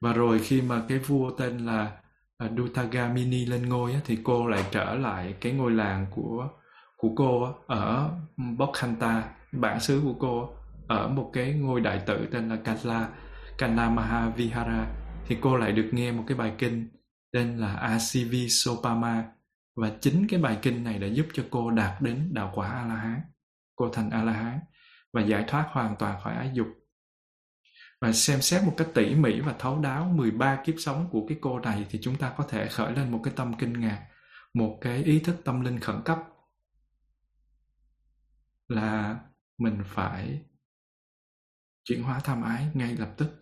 và rồi khi mà cái vua tên là uh, Dutagamini lên ngôi á, thì cô lại trở lại cái ngôi làng của của cô á, ở Bokhanta bản xứ của cô ở một cái ngôi đại tự tên là Kala Kanamaha Vihara thì cô lại được nghe một cái bài kinh tên là Asivi Sopama và chính cái bài kinh này đã giúp cho cô đạt đến đạo quả A La Hán. Cô thành A La Hán và giải thoát hoàn toàn khỏi ái dục và xem xét một cách tỉ mỉ và thấu đáo 13 kiếp sống của cái cô này thì chúng ta có thể khởi lên một cái tâm kinh ngạc, một cái ý thức tâm linh khẩn cấp là mình phải chuyển hóa tham ái ngay lập tức.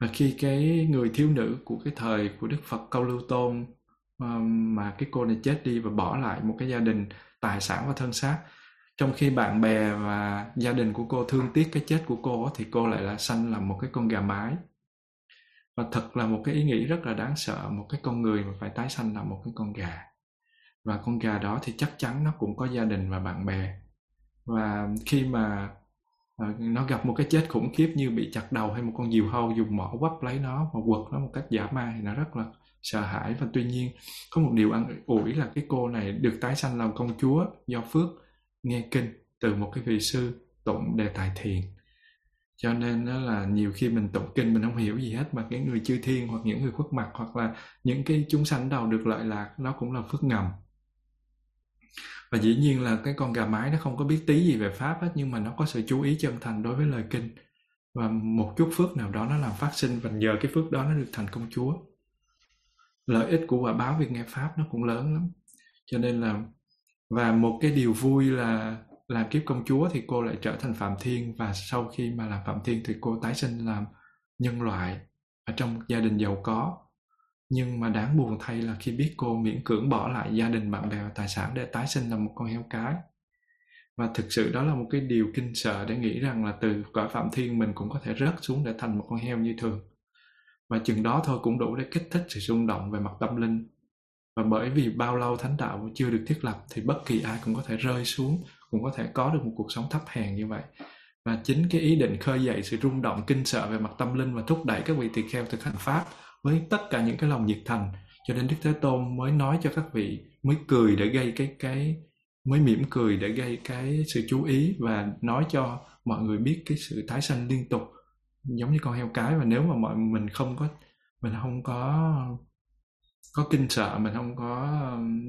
Và khi cái người thiếu nữ của cái thời của Đức Phật Câu Lưu Tôn ờ, mà cái cô này chết đi và bỏ lại một cái gia đình tài sản và thân xác trong khi bạn bè và gia đình của cô thương tiếc cái chết của cô thì cô lại là sanh làm một cái con gà mái. Và thật là một cái ý nghĩ rất là đáng sợ, một cái con người mà phải tái sanh làm một cái con gà. Và con gà đó thì chắc chắn nó cũng có gia đình và bạn bè. Và khi mà ờ, nó gặp một cái chết khủng khiếp như bị chặt đầu hay một con diều hâu dùng mỏ quắp lấy nó và quật nó một cách giả ma thì nó rất là sợ hãi. Và tuy nhiên, có một điều ăn ủi là cái cô này được tái sanh làm công chúa do phước nghe kinh từ một cái vị sư tụng đề tài thiền. Cho nên đó là nhiều khi mình tụng kinh mình không hiểu gì hết, mà cái người chư thiên hoặc những người khuất mặt hoặc là những cái chúng sanh đầu được lợi lạc, nó cũng là phước ngầm. Và dĩ nhiên là cái con gà mái nó không có biết tí gì về pháp hết, nhưng mà nó có sự chú ý chân thành đối với lời kinh. Và một chút phước nào đó nó làm phát sinh và nhờ cái phước đó nó được thành công chúa. Lợi ích của quả báo việc nghe pháp nó cũng lớn lắm. Cho nên là và một cái điều vui là làm kiếp công chúa thì cô lại trở thành phạm thiên. Và sau khi mà làm phạm thiên thì cô tái sinh làm nhân loại ở trong một gia đình giàu có. Nhưng mà đáng buồn thay là khi biết cô miễn cưỡng bỏ lại gia đình, bạn bè và tài sản để tái sinh làm một con heo cái. Và thực sự đó là một cái điều kinh sợ để nghĩ rằng là từ cõi phạm thiên mình cũng có thể rớt xuống để thành một con heo như thường. Và chừng đó thôi cũng đủ để kích thích sự rung động về mặt tâm linh và bởi vì bao lâu thánh đạo chưa được thiết lập thì bất kỳ ai cũng có thể rơi xuống, cũng có thể có được một cuộc sống thấp hèn như vậy. Và chính cái ý định khơi dậy sự rung động, kinh sợ về mặt tâm linh và thúc đẩy các vị tỳ kheo thực hành pháp với tất cả những cái lòng nhiệt thành, cho nên đức thế tôn mới nói cho các vị, mới cười để gây cái cái, mới mỉm cười để gây cái sự chú ý và nói cho mọi người biết cái sự tái sanh liên tục. Giống như con heo cái và nếu mà mọi, mình không có, mình không có có kinh sợ mình không có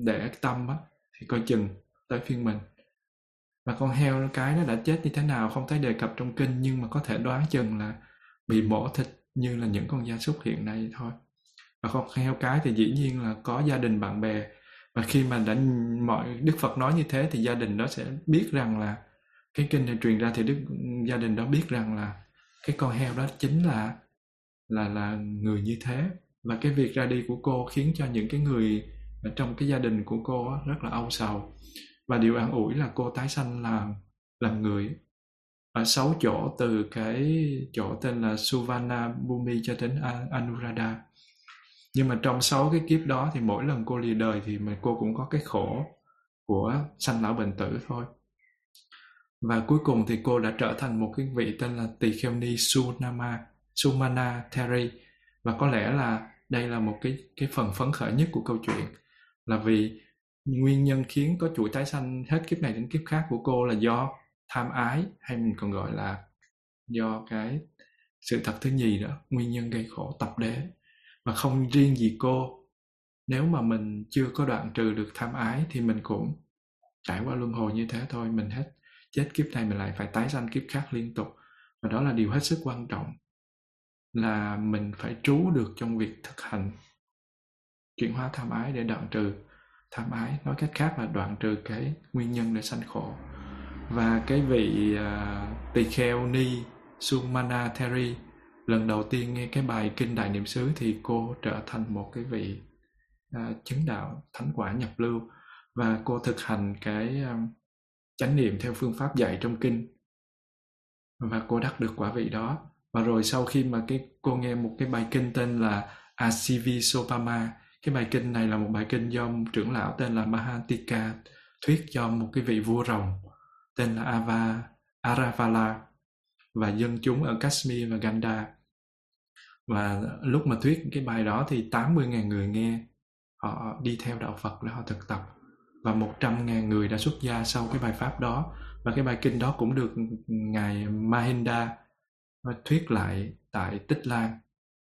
để tâm á, thì coi chừng tới phiên mình. Và con heo cái nó đã chết như thế nào không thấy đề cập trong kinh, nhưng mà có thể đoán chừng là bị mổ thịt như là những con gia súc hiện nay thôi. Và con heo cái thì dĩ nhiên là có gia đình bạn bè. Và khi mà đã, mọi, đức phật nói như thế thì gia đình đó sẽ biết rằng là, cái kinh này truyền ra thì đức, gia đình đó biết rằng là cái con heo đó chính là là là người như thế và cái việc ra đi của cô khiến cho những cái người trong cái gia đình của cô rất là âu sầu. Và điều an ủi là cô tái sanh làm làm người ở sáu chỗ, từ cái chỗ tên là Suvana Bhumi cho đến Anuradha. Nhưng mà trong sáu cái kiếp đó thì mỗi lần cô lìa đời thì mà cô cũng có cái khổ của sanh lão bệnh tử thôi. Và cuối cùng thì cô đã trở thành một cái vị tên là Tỳ Kheo Ni Sunama, Sumana Theri. Và có lẽ là đây là một cái cái phần phấn khởi nhất của câu chuyện. Là vì nguyên nhân khiến có chuỗi tái sanh hết kiếp này đến kiếp khác của cô là do tham ái, hay mình còn gọi là do cái sự thật thứ nhì đó, nguyên nhân gây khổ, tập đế. Và không riêng gì cô, nếu mà mình chưa có đoạn trừ được tham ái thì mình cũng trải qua luân hồi như thế thôi, mình hết, chết kiếp này mình lại phải tái sanh kiếp khác liên tục. Và đó là điều hết sức quan trọng là mình phải trú được trong việc thực hành chuyển hóa tham ái để đoạn trừ. Tham ái nói cách khác là đoạn trừ cái nguyên nhân để sanh khổ. Và cái vị uh, tỳ kheo ni sumana theri lần đầu tiên nghe cái bài kinh đại niệm xứ thì cô trở thành một cái vị uh, chứng đạo thánh quả nhập lưu. Và cô thực hành cái um, chánh niệm theo phương pháp dạy trong kinh. Và cô đắc được quả vị đó và rồi sau khi mà cái, cô nghe một cái bài kinh tên là acv Sopama. Cái bài kinh này là một bài kinh do trưởng lão tên là mahantika thuyết cho một cái vị vua rồng tên là Ava, Aravala. Và dân chúng ở Kashmir và Ganda. Và lúc mà thuyết cái bài đó thì 80.000 người nghe, họ đi theo đạo Phật để họ thực tập. Và 100.000 người đã xuất gia sau cái bài pháp đó. Và cái bài kinh đó cũng được ngài Mahinda thuyết lại tại Tích Lan.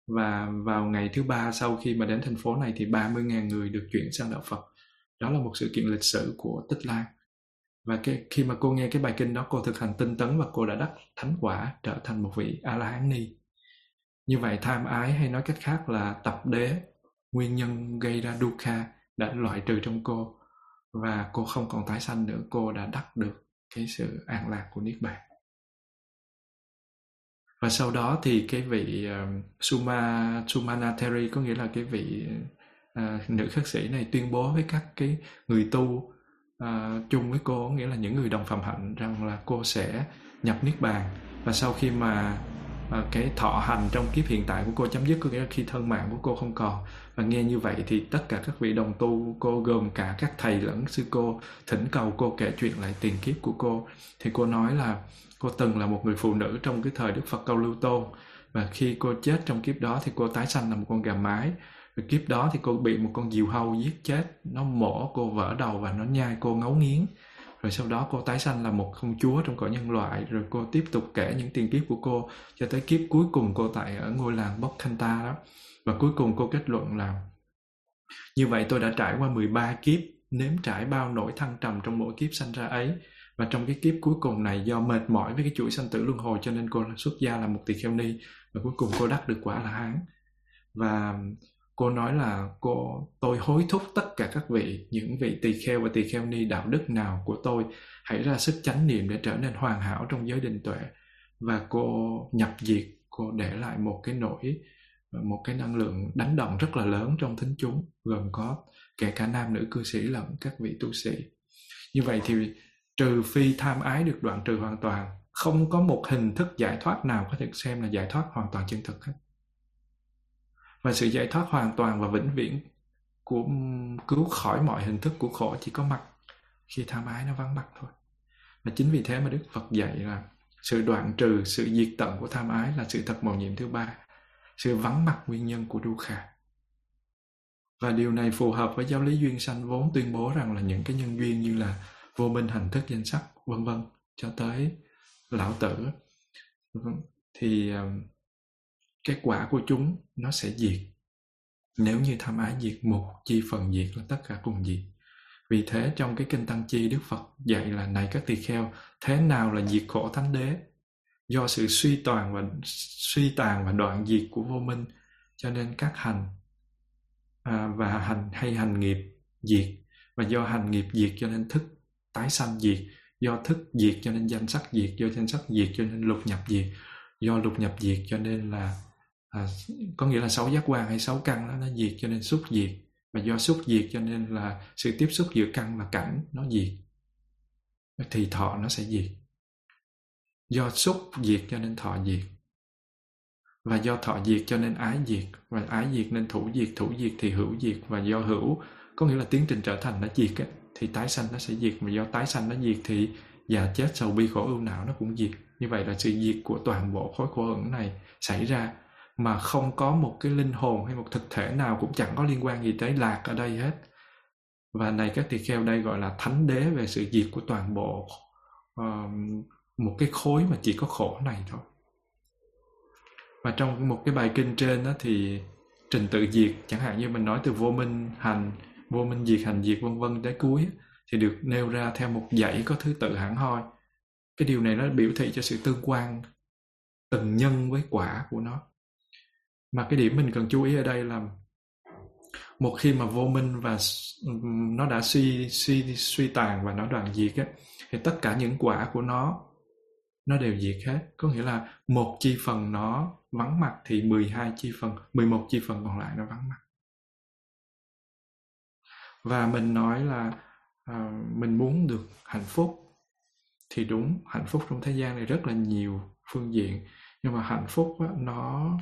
Và vào ngày thứ ba sau khi mà đến thành phố này thì 30.000 người được chuyển sang đạo Phật. Đó là một sự kiện lịch sử của Tích Lan. Và cái, khi mà cô nghe cái bài kinh đó, cô thực hành tinh tấn và cô đã đắc thánh quả trở thành một vị a la hán ni như vậy tham ái hay nói cách khác là tập đế, nguyên nhân gây ra dukkha đã loại trừ trong cô. Và cô không còn tái sanh nữa, cô đã đắc được cái sự an lạc của niết bàn và sau đó thì cái vị uh, Suma Sumana Theri có nghĩa là cái vị uh, nữ khất sĩ này tuyên bố với các cái người tu uh, chung với cô nghĩa là những người đồng phạm hạnh rằng là cô sẽ nhập niết bàn. Và sau khi mà uh, cái thọ hành trong kiếp hiện tại của cô chấm dứt có nghĩa là khi thân mạng của cô không còn. Và nghe như vậy thì tất cả các vị đồng tu cô gồm cả các thầy lẫn sư cô thỉnh cầu cô kể chuyện lại tiền kiếp của cô. Thì cô nói là cô từng là một người phụ nữ trong cái thời đức phật câu lưu tôn. Và khi cô chết trong kiếp đó thì cô tái sanh là một con gà mái. Và kiếp đó thì cô bị một con diều hâu giết chết. Nó mổ cô vỡ đầu và nó nhai cô ngấu nghiến. Rồi sau đó cô tái sanh là một công chúa trong cõi nhân loại. Rồi cô tiếp tục kể những tiền kiếp của cô cho tới kiếp cuối cùng cô tại ở ngôi làng Bốc Khanta đó. Và cuối cùng cô kết luận là, như vậy tôi đã trải qua 13 kiếp, nếm trải bao nỗi thăng trầm trong mỗi kiếp sanh ra ấy và trong cái kiếp cuối cùng này, do mệt mỏi với cái chuỗi sanh tử luân hồi cho nên cô xuất gia là một tỳ kheo ni, và cuối cùng cô đắc được quả là hán. Và cô nói là, cô, tôi hối thúc tất cả các vị, những vị tỳ kheo và tỳ kheo ni đạo đức nào của tôi, hãy ra sức chánh niệm để trở nên hoàn hảo trong giới định tuệ. Và cô nhập diệt, cô để lại một cái nỗi, một cái năng lượng đánh động rất là lớn trong thính chúng, gồm có kể cả nam nữ cư sĩ lẫn các vị tu sĩ. Như vậy thì trừ phi tham ái được đoạn trừ hoàn toàn, không có một hình thức giải thoát nào có thể xem là giải thoát hoàn toàn chân thực hết. Và sự giải thoát hoàn toàn và vĩnh viễn của, cứu khỏi mọi hình thức của khổ chỉ có mặt khi tham ái nó vắng mặt thôi. Và chính vì thế mà đức phật dạy là sự đoạn trừ, sự diệt tận của tham ái là sự thật màu nhiệm thứ ba, sự vắng mặt nguyên nhân của dukkha và điều này phù hợp với giáo lý duyên sanh vốn tuyên bố rằng là những cái nhân duyên như là vô minh hành thức danh sắc vân vân cho tới lão tử. Thì ờ, cái quả của chúng nó sẽ diệt. Nếu như tham ái diệt một chi phần diệt là tất cả cùng diệt. Vì thế trong cái kinh tăng chi đức phật dạy là này các tỳ kheo thế nào là diệt khổ thánh đế? Do sự suy toàn và suy tàn và đoạn diệt của vô minh cho nên các hành à, và hành hay hành nghiệp diệt. Và do hành nghiệp diệt cho nên thức tái sanh diệt do thức diệt cho nên danh sắc diệt do danh sắc diệt cho nên lục nhập diệt. Do lục nhập diệt cho nên là à, có nghĩa là sáu giác quan hay sáu căn đó nó diệt cho nên xúc diệt. Và do xúc diệt cho nên là sự tiếp xúc giữa căn và cảnh nó diệt. Thì thọ nó sẽ diệt. Do xúc diệt cho nên thọ diệt. Và do thọ diệt cho nên ái diệt. Và ái diệt nên thủ diệt thủ diệt thì hữu diệt. Và do hữu có nghĩa là tiến trình trở thành nó diệt ấy, thì tái sanh nó sẽ diệt. Mà do tái sanh nó diệt thì già chết sầu bi khổ ưu não nó cũng diệt. Như vậy là sự diệt của toàn bộ khối khổ ẩn này xảy ra. Mà không có một cái linh hồn hay một thực thể nào cũng chẳng có liên quan gì tới lạc ở đây hết. Và này các tỳ kheo đây gọi là thánh đế về sự diệt của toàn bộ uh, một cái khối mà chỉ có khổ này thôi. Và trong một cái bài kinh trên đó thì trình tự diệt chẳng hạn như mình nói từ vô minh hành vô minh diệt hành diệt vân vân tới cuối thì được nêu ra theo một dãy có thứ tự hẳn hoi. Cái điều này nó biểu thị cho sự tương quan từng nhân với quả của nó. Mà cái điểm mình cần chú ý ở đây là một khi mà vô minh và nó đã suy suy suy tàn và nó đoạn diệt á, thì tất cả những quả của nó nó đều diệt hết. Có nghĩa là một chi phần nó vắng mặt thì 12 chi phần 11 chi phần còn lại nó vắng mặt và mình nói là uh, mình muốn được hạnh phúc. Thì đúng hạnh phúc trong thế gian này rất là nhiều phương diện. Nhưng mà hạnh phúc á, nó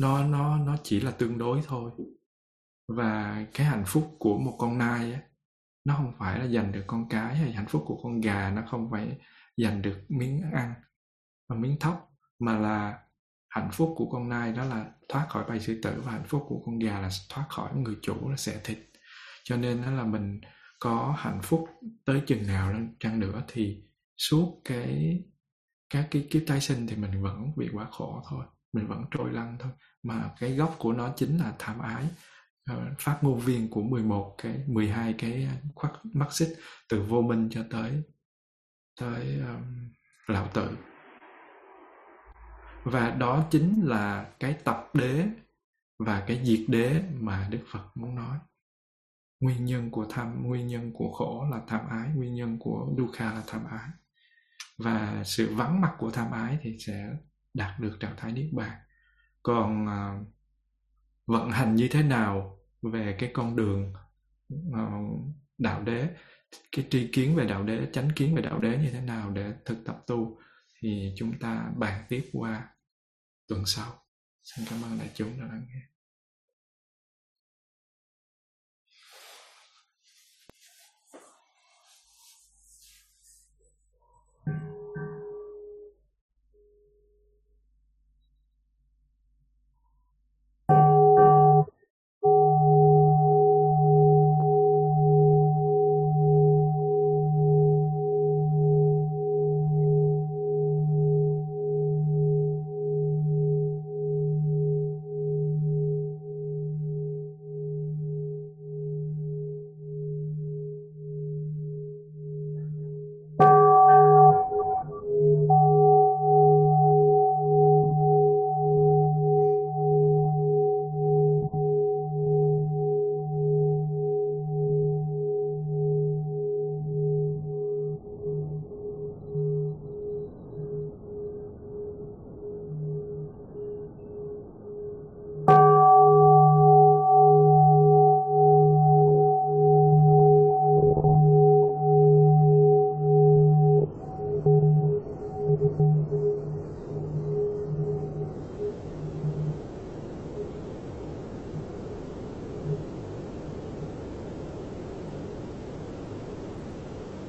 nó nó nó chỉ là tương đối thôi. Và cái hạnh phúc của một con nai á, nó không phải là giành được con cái hay hạnh phúc của con gà nó không phải giành được miếng ăn và miếng thóc mà là hạnh phúc của con nai đó là thoát khỏi bầy sư tử và hạnh phúc của con gà là thoát khỏi người chủ là sẽ thịt. Cho nên đó là mình có hạnh phúc tới chừng nào chăng nữa thì suốt cái các cái kiếp tái sinh thì mình vẫn bị quá khổ thôi. Mình vẫn trôi lăn thôi. Mà cái gốc của nó chính là tham ái. Ờ, phát ngôn viên của 11 cái 12 cái khoác mắc xích từ vô minh cho tới tới um, lão tử và đó chính là cái tập đế và cái diệt đế mà đức phật muốn nói. Nguyên nhân của tham nguyên nhân của khổ là tham ái nguyên nhân của dukkha là tham ái. Và sự vắng mặt của tham ái thì sẽ đạt được trạng thái niết bàn. Còn uh, vận hành như thế nào về cái con đường uh, đạo đế cái tri kiến về đạo đế chánh kiến về đạo đế như thế nào để thực tập tu? Thì chúng ta bàn tiếp qua tuần sau. Xin cảm ơn đại chúng đã lắng nghe.